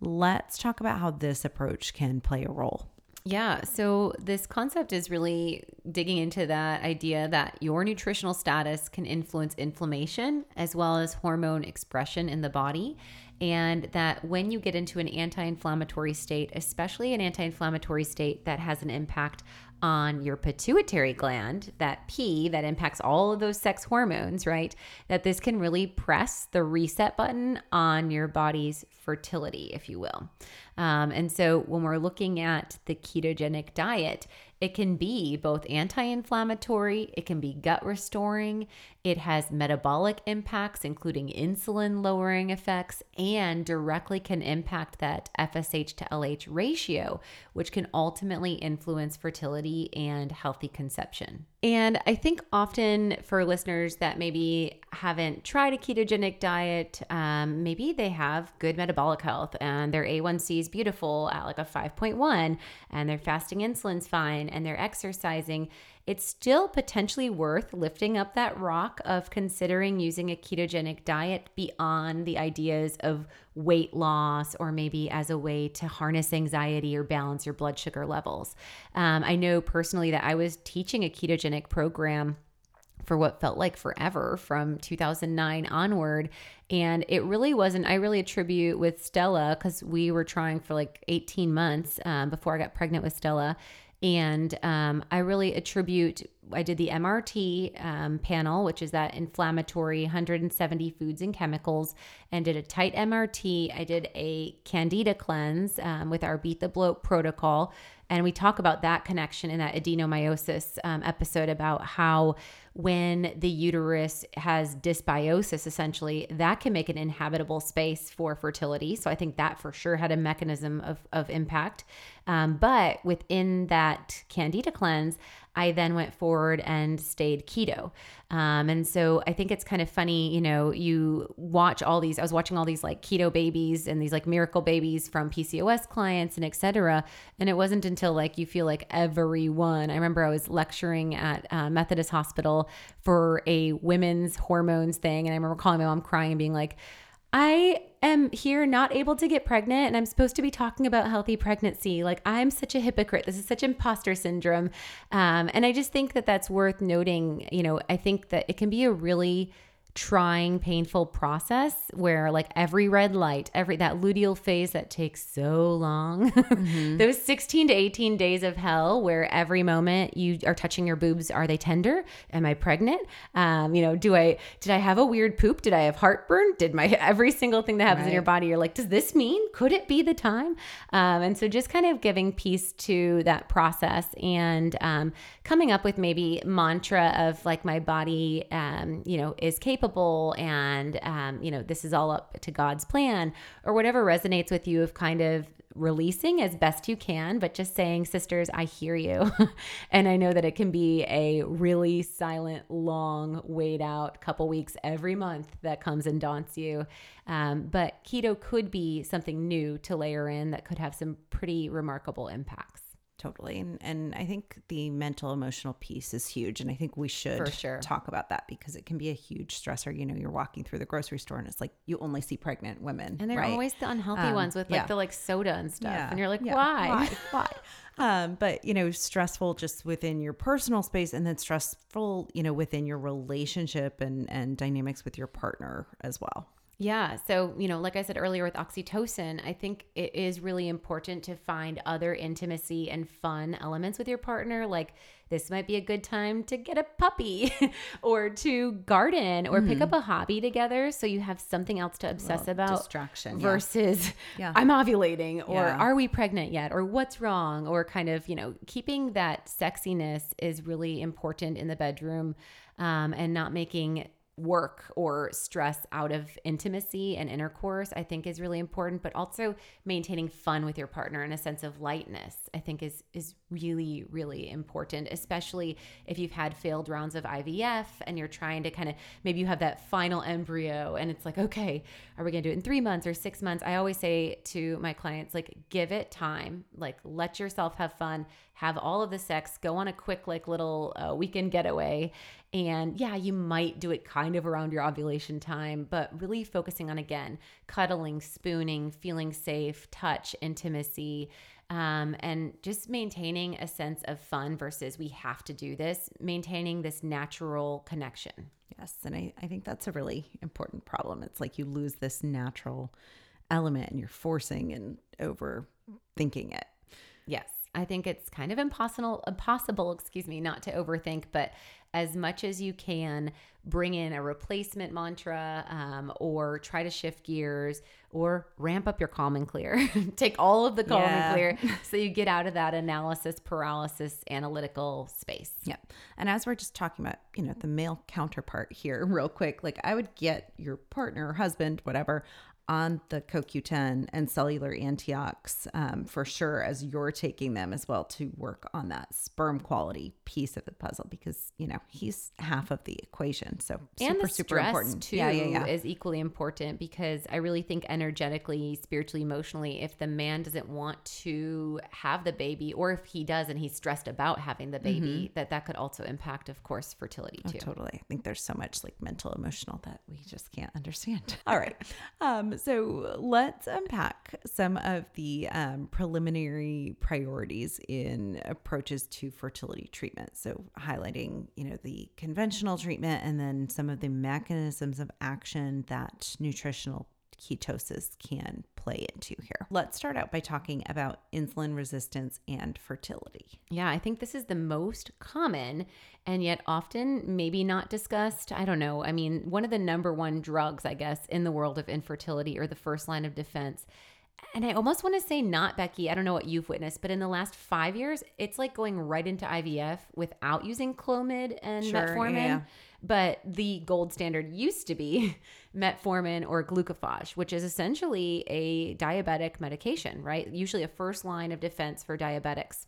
Let's talk about how this approach can play a role. Yeah. So, this concept is really digging into that idea that your nutritional status can influence inflammation as well as hormone expression in the body. And that when you get into an anti inflammatory state, especially an anti inflammatory state that has an impact on your pituitary gland, that P that impacts all of those sex hormones, right? That this can really press the reset button on your body's fertility, if you will. Um, and so when we're looking at the ketogenic diet, it can be both anti inflammatory, it can be gut restoring, it has metabolic impacts, including insulin lowering effects, and directly can impact that FSH to LH ratio, which can ultimately influence fertility and healthy conception. And I think often for listeners that maybe haven't tried a ketogenic diet, um, maybe they have good metabolic health and their A1C is beautiful at like a 5.1 and their fasting insulin's fine and they're exercising it's still potentially worth lifting up that rock of considering using a ketogenic diet beyond the ideas of weight loss or maybe as a way to harness anxiety or balance your blood sugar levels. Um, I know personally that I was teaching a ketogenic program for what felt like forever from 2009 onward. And it really wasn't, I really attribute with Stella because we were trying for like 18 months um, before I got pregnant with Stella. And um, I really attribute, I did the MRT um, panel, which is that inflammatory 170 foods and chemicals, and did a tight MRT. I did a candida cleanse um, with our Beat the Bloat protocol. And we talk about that connection in that adenomyosis um, episode about how when the uterus has dysbiosis, essentially, that can make an inhabitable space for fertility. So I think that for sure had a mechanism of, of impact. Um, but within that candida cleanse, I then went forward and stayed keto. Um, and so I think it's kind of funny, you know, you watch all these, I was watching all these like keto babies and these like miracle babies from PCOS clients and etc. And it wasn't until like you feel like everyone, I remember I was lecturing at uh, Methodist Hospital for a women's hormones thing. And I remember calling my mom crying and being like, I am here not able to get pregnant and I'm supposed to be talking about healthy pregnancy. Like, I'm such a hypocrite. This is such imposter syndrome. Um, and I just think that that's worth noting. You know, I think that it can be a really trying, painful process where like every red light, every that luteal phase that takes so long, mm-hmm. *laughs* those 16 to 18 days of hell where every moment you are touching your boobs, are they tender? Am I pregnant? Um, you know, do I did I have a weird poop? Did I have heartburn? Did my *laughs* every single thing that happens right. in your body, you're like, does this mean? Could it be the time? Um, and so just kind of giving peace to that process and um, coming up with maybe mantra of like my body, um, you know, is capable capable and um, you know this is all up to god's plan or whatever resonates with you of kind of releasing as best you can, but just saying, sisters, I hear you. *laughs* and I know that it can be a really silent, long, wait out couple weeks every month that comes and daunts you. Um, but keto could be something new to layer in that could have some pretty remarkable impacts. Totally. And and I think the mental emotional piece is huge. And I think we should sure. talk about that because it can be a huge stressor. You know, you're walking through the grocery store and it's like you only see pregnant women. And they're right? always the unhealthy Um, ones with like yeah. the like soda and stuff. Yeah. And you're like, Yeah. why? Why? *laughs* Why? um, but you know, stressful just within your personal space and then stressful, you know, within your relationship and and dynamics with your partner as well. Yeah. So, you know, like I said earlier with oxytocin, I think it is really important to find other intimacy and fun elements with your partner. Like, this might be a good time to get a puppy *laughs* or to garden or pick up a hobby together. So you have something else to obsess about distraction, yeah. versus *laughs* Yeah. I'm ovulating or Yeah. are we pregnant yet or what's wrong or kind of, you know, keeping that sexiness is really important in the bedroom um, and not making work or stress out of intimacy and intercourse i think is really important but also maintaining fun with your partner and a sense of lightness i think is is really really important especially if you've had failed rounds of ivf and you're trying to kind of maybe you have that final embryo and it's like okay are we going to do it in 3 months or 6 months? I always say to my clients like give it time. Like let yourself have fun have all of the sex go on a quick like little uh, weekend getaway. And yeah, you might do it kind of around your ovulation time, but really focusing on again, cuddling, spooning, feeling safe, touch, intimacy, um, and just maintaining a sense of fun versus we have to do this, maintaining this natural connection. Yes. And I, I think that's a really important problem. It's like you lose this natural element and you're forcing and overthinking it. Yes, I think it's kind of impossible, impossible, excuse me, not to overthink, but as much as you can, bring in a replacement mantra, um, or try to shift gears, or ramp up your calm and clear. *laughs* Take all of the calm Yeah. and clear, *laughs* so you get out of that analysis paralysis analytical space. Yeah. And as we're just talking about, you know, the male counterpart here, *laughs* real quick, like I would get your partner, husband, whatever, on the CoQ10 and cellular antiox um, for sure as you're taking them as well to work on that sperm quality piece of the puzzle because, you know, he's half of the equation. So super, and the super important. too yeah, yeah, yeah. is equally important because I really think energetically, spiritually, emotionally, if the man doesn't want to have the baby, or if he does and he's stressed about having the baby, that that could also impact, of course, fertility Mm-hmm. Oh, too. totally. I think there's so much like mental, emotional that we just can't understand. *laughs* All right. Um, so let's unpack some of the um, preliminary priorities in approaches to fertility treatment. So highlighting, you know, the conventional treatment and then some of the mechanisms of action that nutritional ketosis can play into here. Let's start out by talking about insulin resistance and fertility. Yeah, I think this is the most common and yet often maybe not discussed. I don't know. I mean, one of the number one drugs, I guess, in the world of infertility or the first line of defense. And I almost want to say not, Becky. I don't know what you've witnessed, but in the last five years, it's like going right into IVF without using Clomid and Sure, metformin. yeah. But the gold standard used to be *laughs* metformin or glucophage, which is essentially a diabetic medication, right? Usually a first line of defense for diabetics.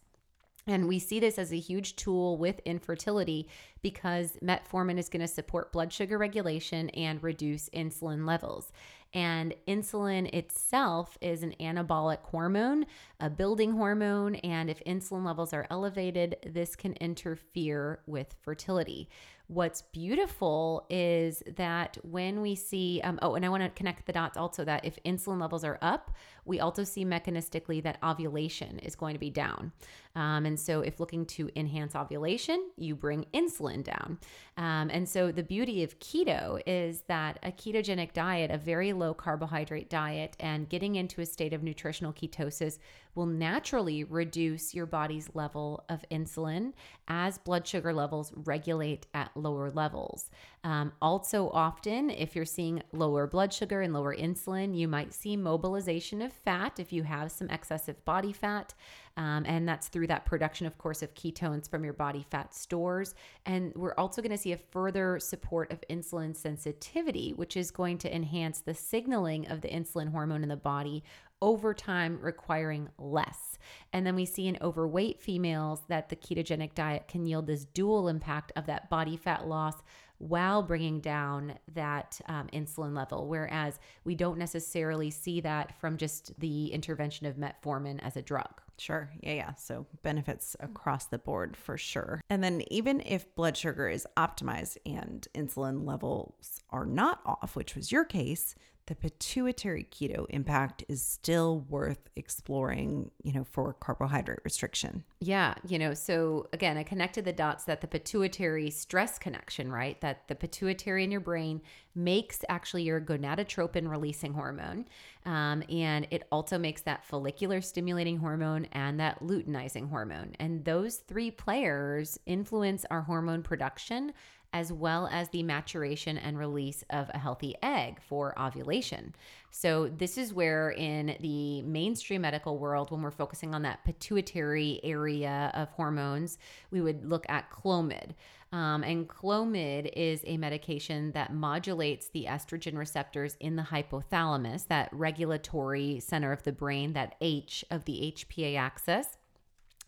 And we see this as a huge tool with infertility because metformin is going to support blood sugar regulation and reduce insulin levels. And insulin itself is an anabolic hormone, a building hormone. And if insulin levels are elevated, this can interfere with fertility. What's beautiful is that when we see, um, oh, and I want to connect the dots also that if insulin levels are up, we also see mechanistically that ovulation is going to be down. Um, and so, if looking to enhance ovulation, you bring insulin down. Um, and so, the beauty of keto is that a ketogenic diet, a very low carbohydrate diet, and getting into a state of nutritional ketosis will naturally reduce your body's level of insulin as blood sugar levels regulate at lower levels. Um, also, often, if you're seeing lower blood sugar and lower insulin, you might see mobilization of fat if you have some excessive body fat. Um, and that's through that production, of course, of ketones from your body fat stores. And we're also going to see a further support of insulin sensitivity, which is going to enhance the signaling of the insulin hormone in the body over time requiring less. And then we see in overweight females that the ketogenic diet can yield this dual impact of that body fat loss while bringing down that um, insulin level. Whereas we don't necessarily see that from just the intervention of metformin as a drug. Sure. Yeah, yeah. So benefits across the board for sure. And then even if blood sugar is optimized and insulin levels are not off, which was your case, the pituitary keto impact is still worth exploring, you know, for carbohydrate restriction. Yeah, you know, so again, I connected the dots that the pituitary stress connection, right? That the pituitary in your brain makes actually your gonadotropin releasing hormone. Um, and it also makes that follicular stimulating hormone and that luteinizing hormone. And those three players influence our hormone production as well as the maturation and release of a healthy egg for ovulation. So, this is where in the mainstream medical world, when we're focusing on that pituitary area of hormones, we would look at Clomid. Um, and Clomid is a medication that modulates the estrogen receptors in the hypothalamus, that regulatory center of the brain, that H of the HPA axis.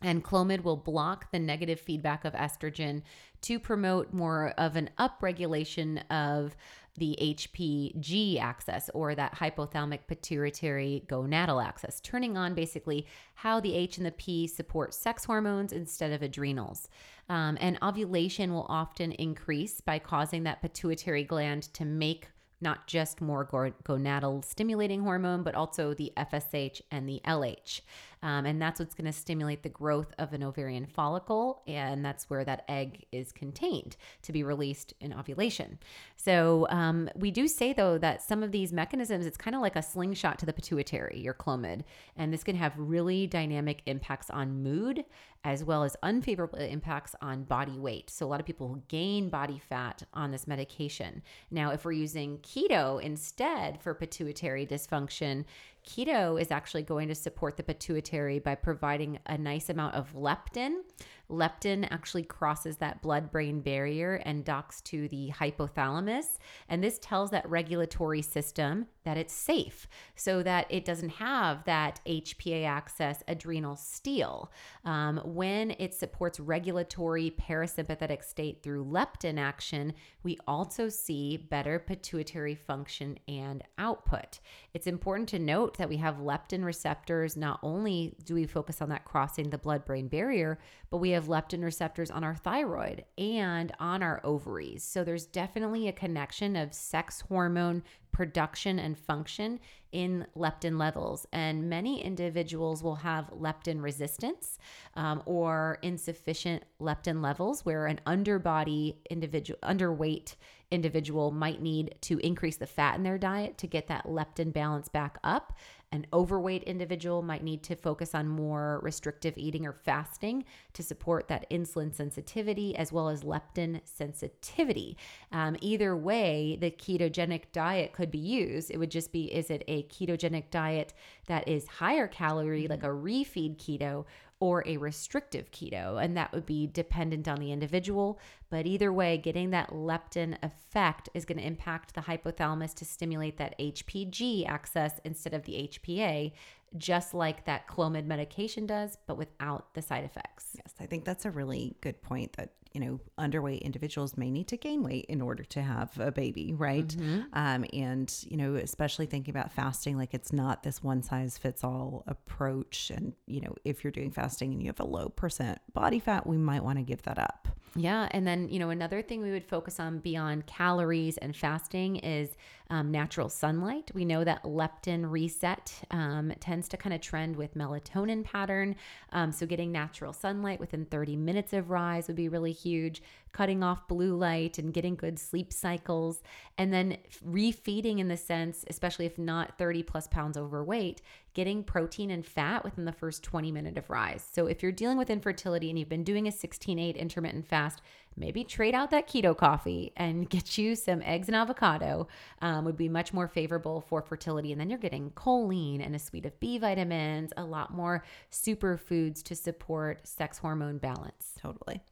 And Clomid will block the negative feedback of estrogen to promote more of an upregulation of the HPG axis or that hypothalamic pituitary gonadal axis, turning on basically how the H and the P support sex hormones instead of adrenals. Um, and ovulation will often increase by causing that pituitary gland to make not just more gonadal stimulating hormone, but also the FSH and the LH. Um, and that's what's going to stimulate the growth of an ovarian follicle. And that's where that egg is contained to be released in ovulation. So um, we do say, though, that some of these mechanisms, it's kind of like a slingshot to the pituitary, your Clomid. And this can have really dynamic impacts on mood as well as unfavorable impacts on body weight. So, a lot of people gain body fat on this medication. Now, if we're using keto instead for pituitary dysfunction, keto is actually going to support the pituitary by providing a nice amount of leptin. Leptin actually crosses that blood brain barrier and docks to the hypothalamus. And this tells that regulatory system that it's safe so that it doesn't have that HPA axis adrenal steal. Um, when it supports regulatory parasympathetic state through leptin action, we also see better pituitary function and output. It's important to note that we have leptin receptors. Not only do we focus on that crossing the blood brain barrier, but we have leptin receptors on our thyroid and on our ovaries. So there's definitely a connection of sex hormone production and function in leptin levels. And many individuals will have leptin resistance um, or insufficient leptin levels, where an underbody individual, underweight individual might need to increase the fat in their diet to get that leptin balance back up. An overweight individual might need to focus on more restrictive eating or fasting to support that insulin sensitivity as well as leptin sensitivity. Um, either way, the ketogenic diet could be used. It would just be is it a ketogenic diet that is higher calorie, like a refeed keto, or a restrictive keto, and that would be dependent on the individual. But either way, getting that leptin effect is going to impact the hypothalamus to stimulate that HPG axis instead of the HPA, just like that Clomid medication does, but without the side effects. Yes, I think that's a really good point that you know, underweight individuals may need to gain weight in order to have a baby, right? Mm-hmm. Um, and, you know, especially thinking about fasting, like it's not this one size fits all approach. And, you know, if you're doing fasting and you have a low percent body fat, we might want to give that up. Yeah. And then, you know, another thing we would focus on beyond calories and fasting is um, natural sunlight. We know that leptin reset um, tends to kind of trend with melatonin pattern. Um, so, getting natural sunlight within 30 minutes of rise would be really huge cutting off blue light and getting good sleep cycles, and then refeeding in the sense, especially if not 30 plus pounds overweight, getting protein and fat within the first 20 minute of rise. So if you're dealing with infertility and you've been doing a 16-8 intermittent fast, maybe trade out that keto coffee and *laughs* get you some eggs and avocado um, would be much more favorable for fertility. And then you're getting choline and a suite of B vitamins, a lot more superfoods to support sex hormone balance. Totally.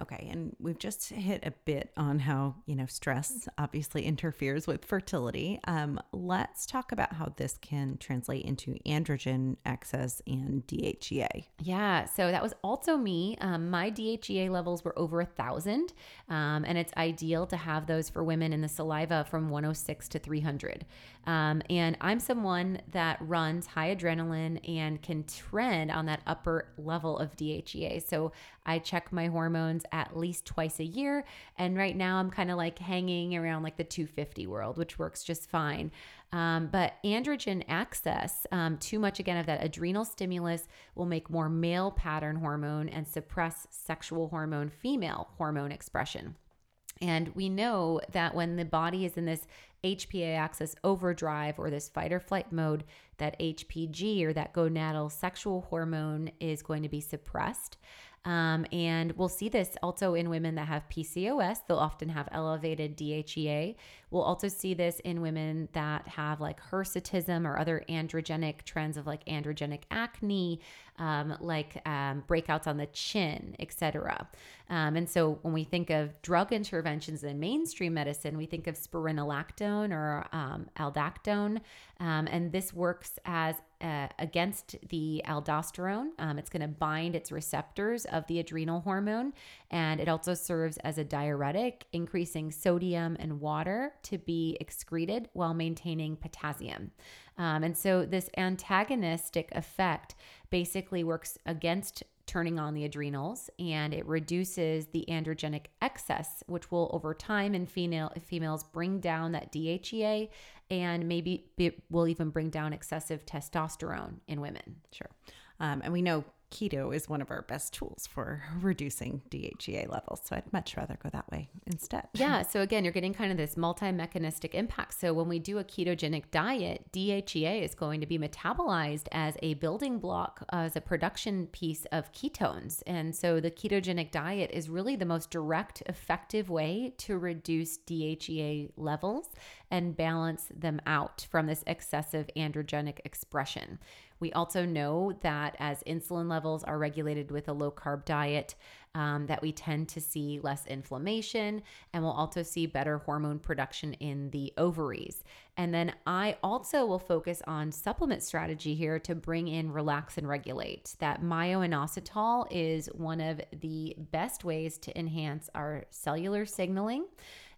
Okay, and we've just hit a bit on how, you know, stress obviously interferes with fertility. Um, let's talk about how this can translate into androgen excess and DHEA. Yeah, so that was also me. Um, my DHEA levels were over a thousand, um, and it's ideal to have those for women in the saliva from 106 to 300. Um, and I'm someone that runs high adrenaline and can trend on that upper level of DHEA. So I check my hormones at least twice a year. And right now I'm kind of like hanging around like the 250 world, which works just fine. Um, but androgen excess, um, too much again of that adrenal stimulus will make more male pattern hormone and suppress sexual hormone, female hormone expression. And we know that when the body is in this HPA axis overdrive or this fight or flight mode, that HPG or that gonadal sexual hormone is going to be suppressed. Um, and we'll see this also in women that have PCOS. They'll often have elevated DHEA. We'll also see this in women that have like hirsutism or other androgenic trends of like androgenic acne, um, like um, breakouts on the chin, etc. Um, and so when we think of drug interventions in mainstream medicine, we think of spironolactone or um, aldactone, um, and this works as uh, against the aldosterone. Um, it's going to bind its receptors of the adrenal hormone, and it also serves as a diuretic, increasing sodium and water to be excreted while maintaining potassium. Um, and so, this antagonistic effect basically works against turning on the adrenals and it reduces the androgenic excess which will over time in female females bring down that DHEA and maybe it will even bring down excessive testosterone in women. Sure. Um, and we know keto is one of our best tools for *laughs* reducing DHEA levels. So I'd much rather go that way instead. Yeah. So again, you're getting kind of this multi mechanistic impact. So when we do a ketogenic diet, DHEA is going to be metabolized as a building block, as a production piece of ketones. And so the ketogenic diet is really the most direct, effective way to reduce DHEA levels and balance them out from this excessive androgenic expression. We also know that as insulin levels are regulated with a low carb diet, um, that we tend to see less inflammation and we'll also see better hormone production in the ovaries. And then I also will focus on supplement strategy here to bring in relax and regulate. That myo-inositol is one of the best ways to enhance our cellular signaling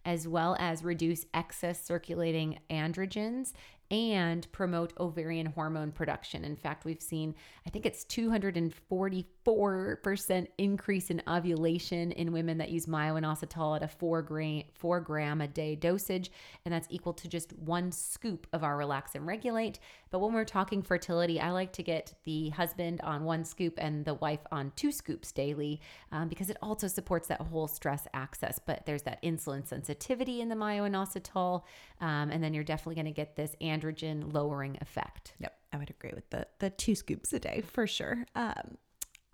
as well as reduce excess circulating androgens and promote ovarian hormone production. In fact, we've seen, I think it's 244% increase in ovulation in women that use myo-inositol at a four gram, four gram a day dosage. And that's equal to just one scoop of our relax and regulate. But when we're talking fertility, I like to get the husband on one scoop and the wife on two scoops daily um, because it also supports that whole stress axis. But there's that insulin sensitivity in the myo-inositol. Um, and then you're definitely going to get this androgen lowering effect. Yep, I would agree with the the two scoops a day for sure. Um,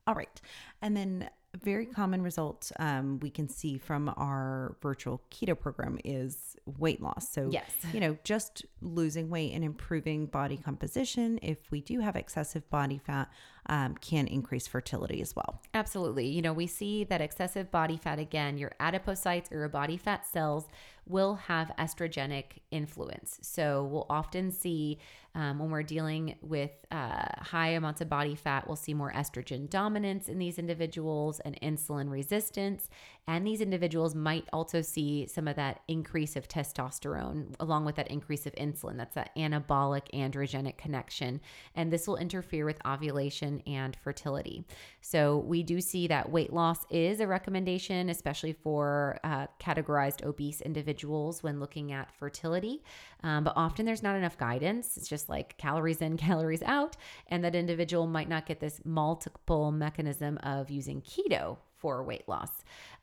all right, and then very common result um, we can see from our virtual keto program is weight loss. So, yes. you know, just losing weight and improving body composition, if we do have excessive body fat, um, can increase fertility as well. Absolutely. You know, we see that excessive body fat, again, your adipocytes or your body fat cells will have estrogenic influence. So we'll often see um, when we're dealing with uh, high amounts of body fat, we'll see more estrogen dominance in these individuals and insulin resistance. And these individuals might also see some of that increase of testosterone along with that increase of insulin. That's that anabolic androgenic connection. And this will interfere with ovulation and fertility. So we do see that weight loss is a recommendation, especially for uh, categorized obese individuals when looking at fertility. Um, but often there's not enough guidance. It's just like calories in, *laughs* calories out. And that individual might not get this multiple mechanism of using keto for weight loss.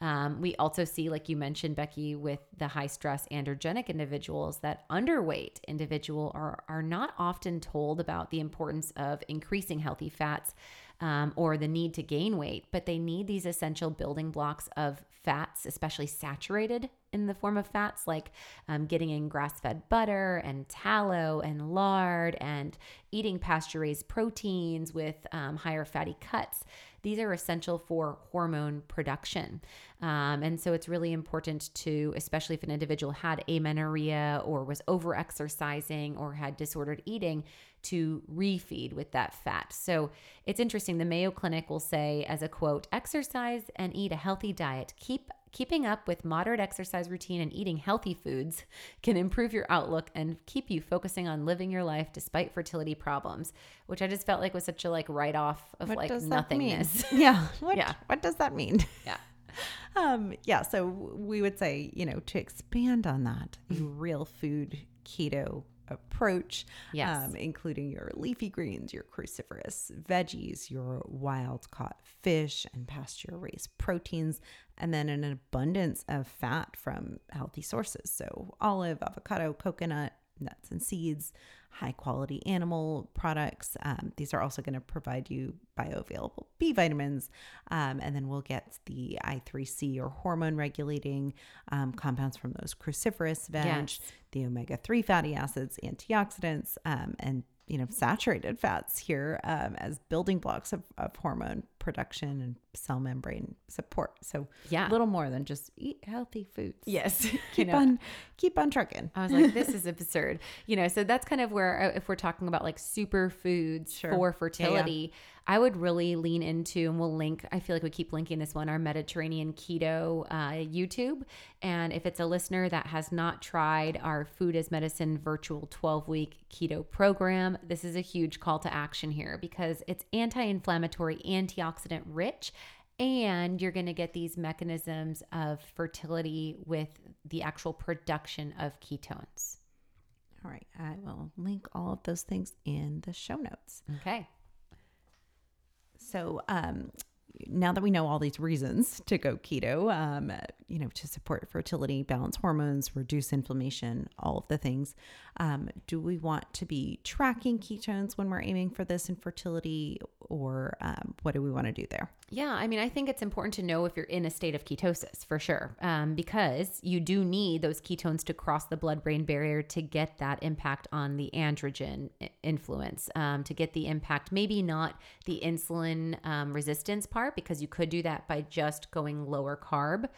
Um, we also see, like you mentioned, Becky, with the high stress androgenic individuals, that underweight individual are, are not often told about the importance of increasing healthy fats um, or the need to gain weight, but they need these essential building blocks of fats, especially saturated in the form of fats, like um, getting in grass fed butter and tallow and lard and eating pasture raised proteins with um, higher fatty cuts these are essential for hormone production. Um, and so it's really important to, especially if an individual had amenorrhea or was over exercising or had disordered eating, to refeed with that fat. So it's interesting. The Mayo Clinic will say, as a quote, exercise and eat a healthy diet. Keep keeping up with moderate exercise routine and eating healthy foods can improve your outlook and keep you focusing on living your life despite fertility problems which i just felt like was such a like write off of What like does that mean? nothingness *laughs* Yeah. *laughs* What, Yeah. What does that mean? *laughs* yeah Um, yeah, so we would say, you know, to expand on that, a Mm-hmm. real food keto approach, Yes. um, including your leafy greens, your cruciferous veggies, your wild caught fish and pasture raised proteins, and then an abundance of fat from healthy sources. So olive, avocado, coconut, nuts and seeds, high quality animal products. Um, these are also going to provide you bioavailable B vitamins. Um, and then we'll get the I3C or hormone regulating um, compounds from those cruciferous veg, Yes. the omega 3 fatty acids, antioxidants, um, and you know saturated fats here um, as building blocks of, of hormone production and cell membrane support so Yeah. a little more than just eat healthy foods yes *laughs* *laughs* keep know, on keep on trucking I was like, this is *laughs* absurd. You know, so that's kind of where, uh, if we're talking about like superfoods Sure. for Yeah, yeah. I would really lean into, and we'll link, I feel like we keep linking this one, our Mediterranean Keto uh, YouTube. And if it's a listener that has not tried our Food as Medicine virtual 12 week keto program, this is a huge call to action here because it's anti inflammatory, antioxidant rich and you're going to get these mechanisms of fertility with the actual production of ketones. all right i will link all of those things in the show notes Okay. So, um, now that we know all these reasons to go keto, um, you know, to support fertility, balance hormones, reduce inflammation, all of the things, um, do we want to be tracking ketones when we're aiming for this in fertility, or um, what do we want to do there? Yeah, I mean, I think it's important to know if you're in a state of ketosis for sure, um, because you do need those ketones to cross the blood brain barrier to get that impact on the androgen influence, um, to get the impact, maybe not the insulin um, resistance part, because you could do that by just going lower carb.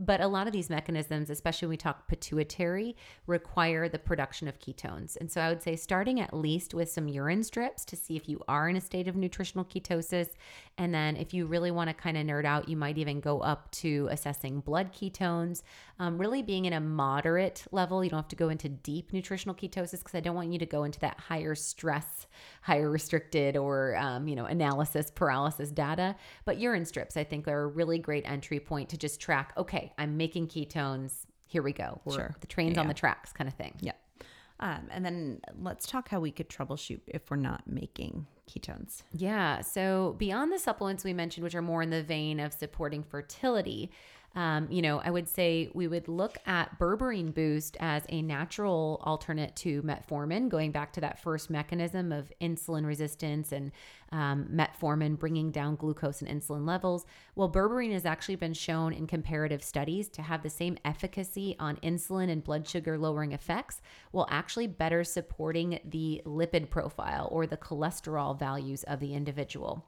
But a lot of these mechanisms, especially when we talk pituitary, require the production of ketones. And so I would say starting at least with some urine strips to see if you are in a state of nutritional ketosis. And then if you really want to kind of nerd out, you might even go up to assessing blood ketones, um, really being in a moderate level. You don't have to go into deep nutritional ketosis because I don't want you to go into that higher stress, higher restricted, or, um, you know, analysis paralysis data. But urine strips, I think, are a really great entry point to just track, okay, I'm making ketones. Here we go. We're, Sure. The train's on the tracks kind of thing. Yeah. Um, and then let's talk how we could troubleshoot if we're not making ketones. Yeah. So beyond the supplements we mentioned, which are more in the vein of supporting fertility, um, you know, I would say we would look at berberine boost as a natural alternate to metformin, going back to that first mechanism of insulin resistance and um, metformin bringing down glucose and insulin levels. Well, berberine has actually been shown in comparative studies to have the same efficacy on insulin and blood sugar lowering effects, while actually better supporting the lipid profile or the cholesterol values of the individual.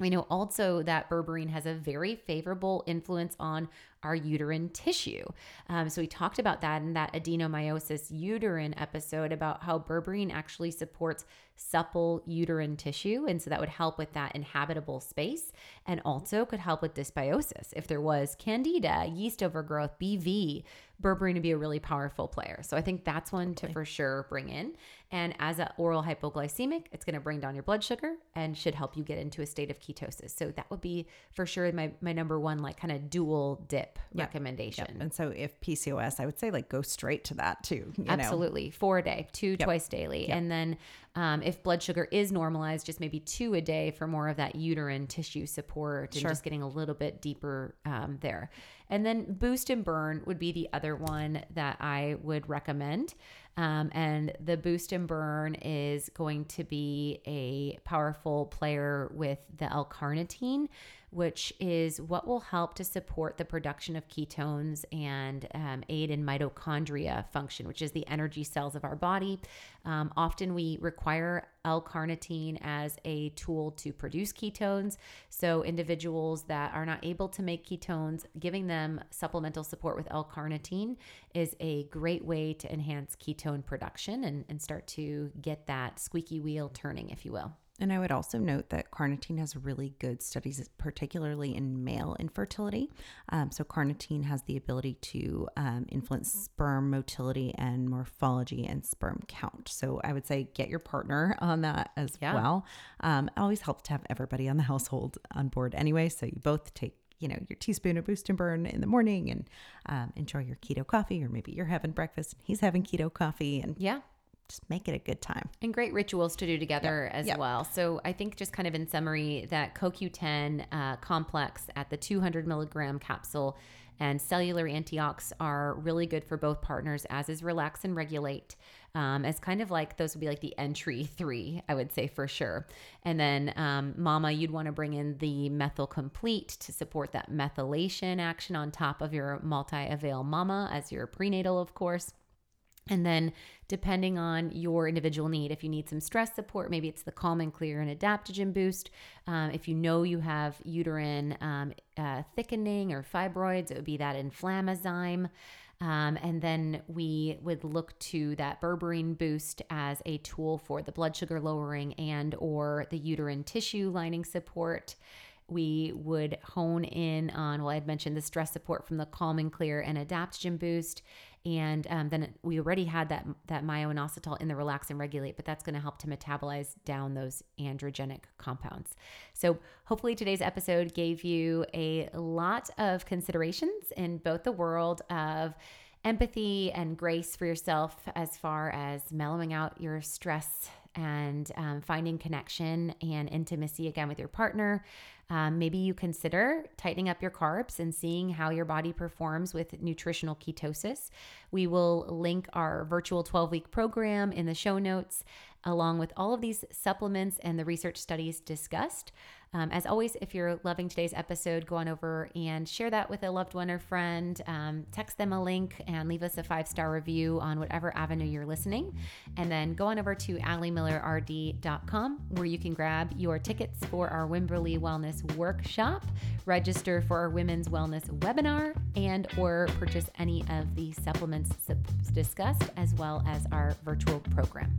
We know also that berberine has a very favorable influence on our uterine tissue. Um, so we talked about that in that adenomyosis uterine episode about how berberine actually supports supple uterine tissue. And so that would help with that inhabitable space and also could help with dysbiosis. If there was candida, yeast overgrowth, BV, berberine would be a really powerful player. So I think that's one to for sure bring in. And as an oral hypoglycemic, it's going to bring down your blood sugar and should help you get into a state of ketosis. So that would be for sure my, my number one, like kind of dual dip recommendation. And so if PCOS, I would say like go straight to that too. You know? Absolutely. Four a day, two twice daily. And then um, if blood sugar is normalized, just maybe two a day for more of that uterine tissue support and Sure. just getting a little bit deeper um, there. And then boost and burn would be the other one that I would recommend. Um, and the boost and burn is going to be a powerful player with the L carnitine. Which is what will help to support the production of ketones and um, aid in mitochondria function, which is the energy cells of our body. Um, often we require L carnitine as a tool to produce ketones. So, individuals that are not able to make ketones, giving them supplemental support with L carnitine is a great way to enhance ketone production and, and start to get that squeaky wheel turning, if you will. And I would also note that carnitine has really good studies, particularly in male infertility. Um, so, carnitine has the ability to um, influence sperm motility and morphology and sperm count. So, I would say get your partner on that as yeah. well. Um, it always helps to have everybody on the household on board anyway. So, you both take you know your teaspoon of boost and burn in the morning and um, enjoy your keto coffee or maybe you're having breakfast and he's having keto coffee and yeah just make it a good time. And great rituals to do together yep. as yep. well. So I think just kind of in summary, that CoQ10 uh, complex at the 200 milligram capsule and cellular antiox are really good for both partners, as is relax and regulate. Um, as kind of like those would be like the entry *laughs* three, I would say for sure. And then um, mama, you'd want to bring in the methyl complete to support that methylation action on top of your multi avail mama as your prenatal, of course. And then, depending on your individual need, if you need some stress support, maybe it's the Calm and Clear and Adaptogen Boost. Um, if you know you have uterine um, uh, thickening or fibroids, it would be that Inflammazyme. Um, and then we would look to that berberine boost as a tool for the blood sugar lowering and or the uterine tissue lining support we would hone in on well i had mentioned the stress support from the calm and clear and adaptogen boost and um, then we already had that that myo-inositol in the relax and regulate but that's going to help to metabolize down those androgenic compounds. So hopefully today's episode gave you a lot of considerations in both the world of empathy and grace for yourself as far as mellowing out your stress and um, finding connection and intimacy again with your partner. Um, maybe you consider tightening up your carbs and seeing how your body performs with nutritional ketosis. We will link our virtual 12 week program in the show notes, along with all of these supplements and the research studies discussed. Um, as always, if you're loving today's episode, go on over and share that with a loved one or friend. Um, text them a link and leave us a five star review on whatever avenue you're listening. And then go on over to alimillerrd.com where you can grab your tickets for our Wimberley Wellness Workshop, register for our Women's Wellness webinar, and or purchase any of the supplements discussed as well as our virtual program.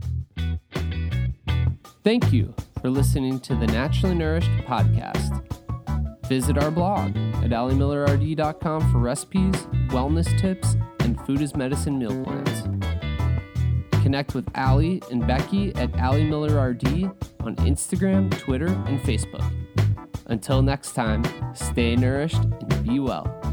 Thank you for listening to the Naturally Nourished podcast. Visit our blog at alimillerrd.com for recipes, wellness tips, and food as medicine meal plans. Connect with Ali and Becky at Ali Miller RD on Instagram, Twitter, and Facebook. Until next time, stay nourished and be well.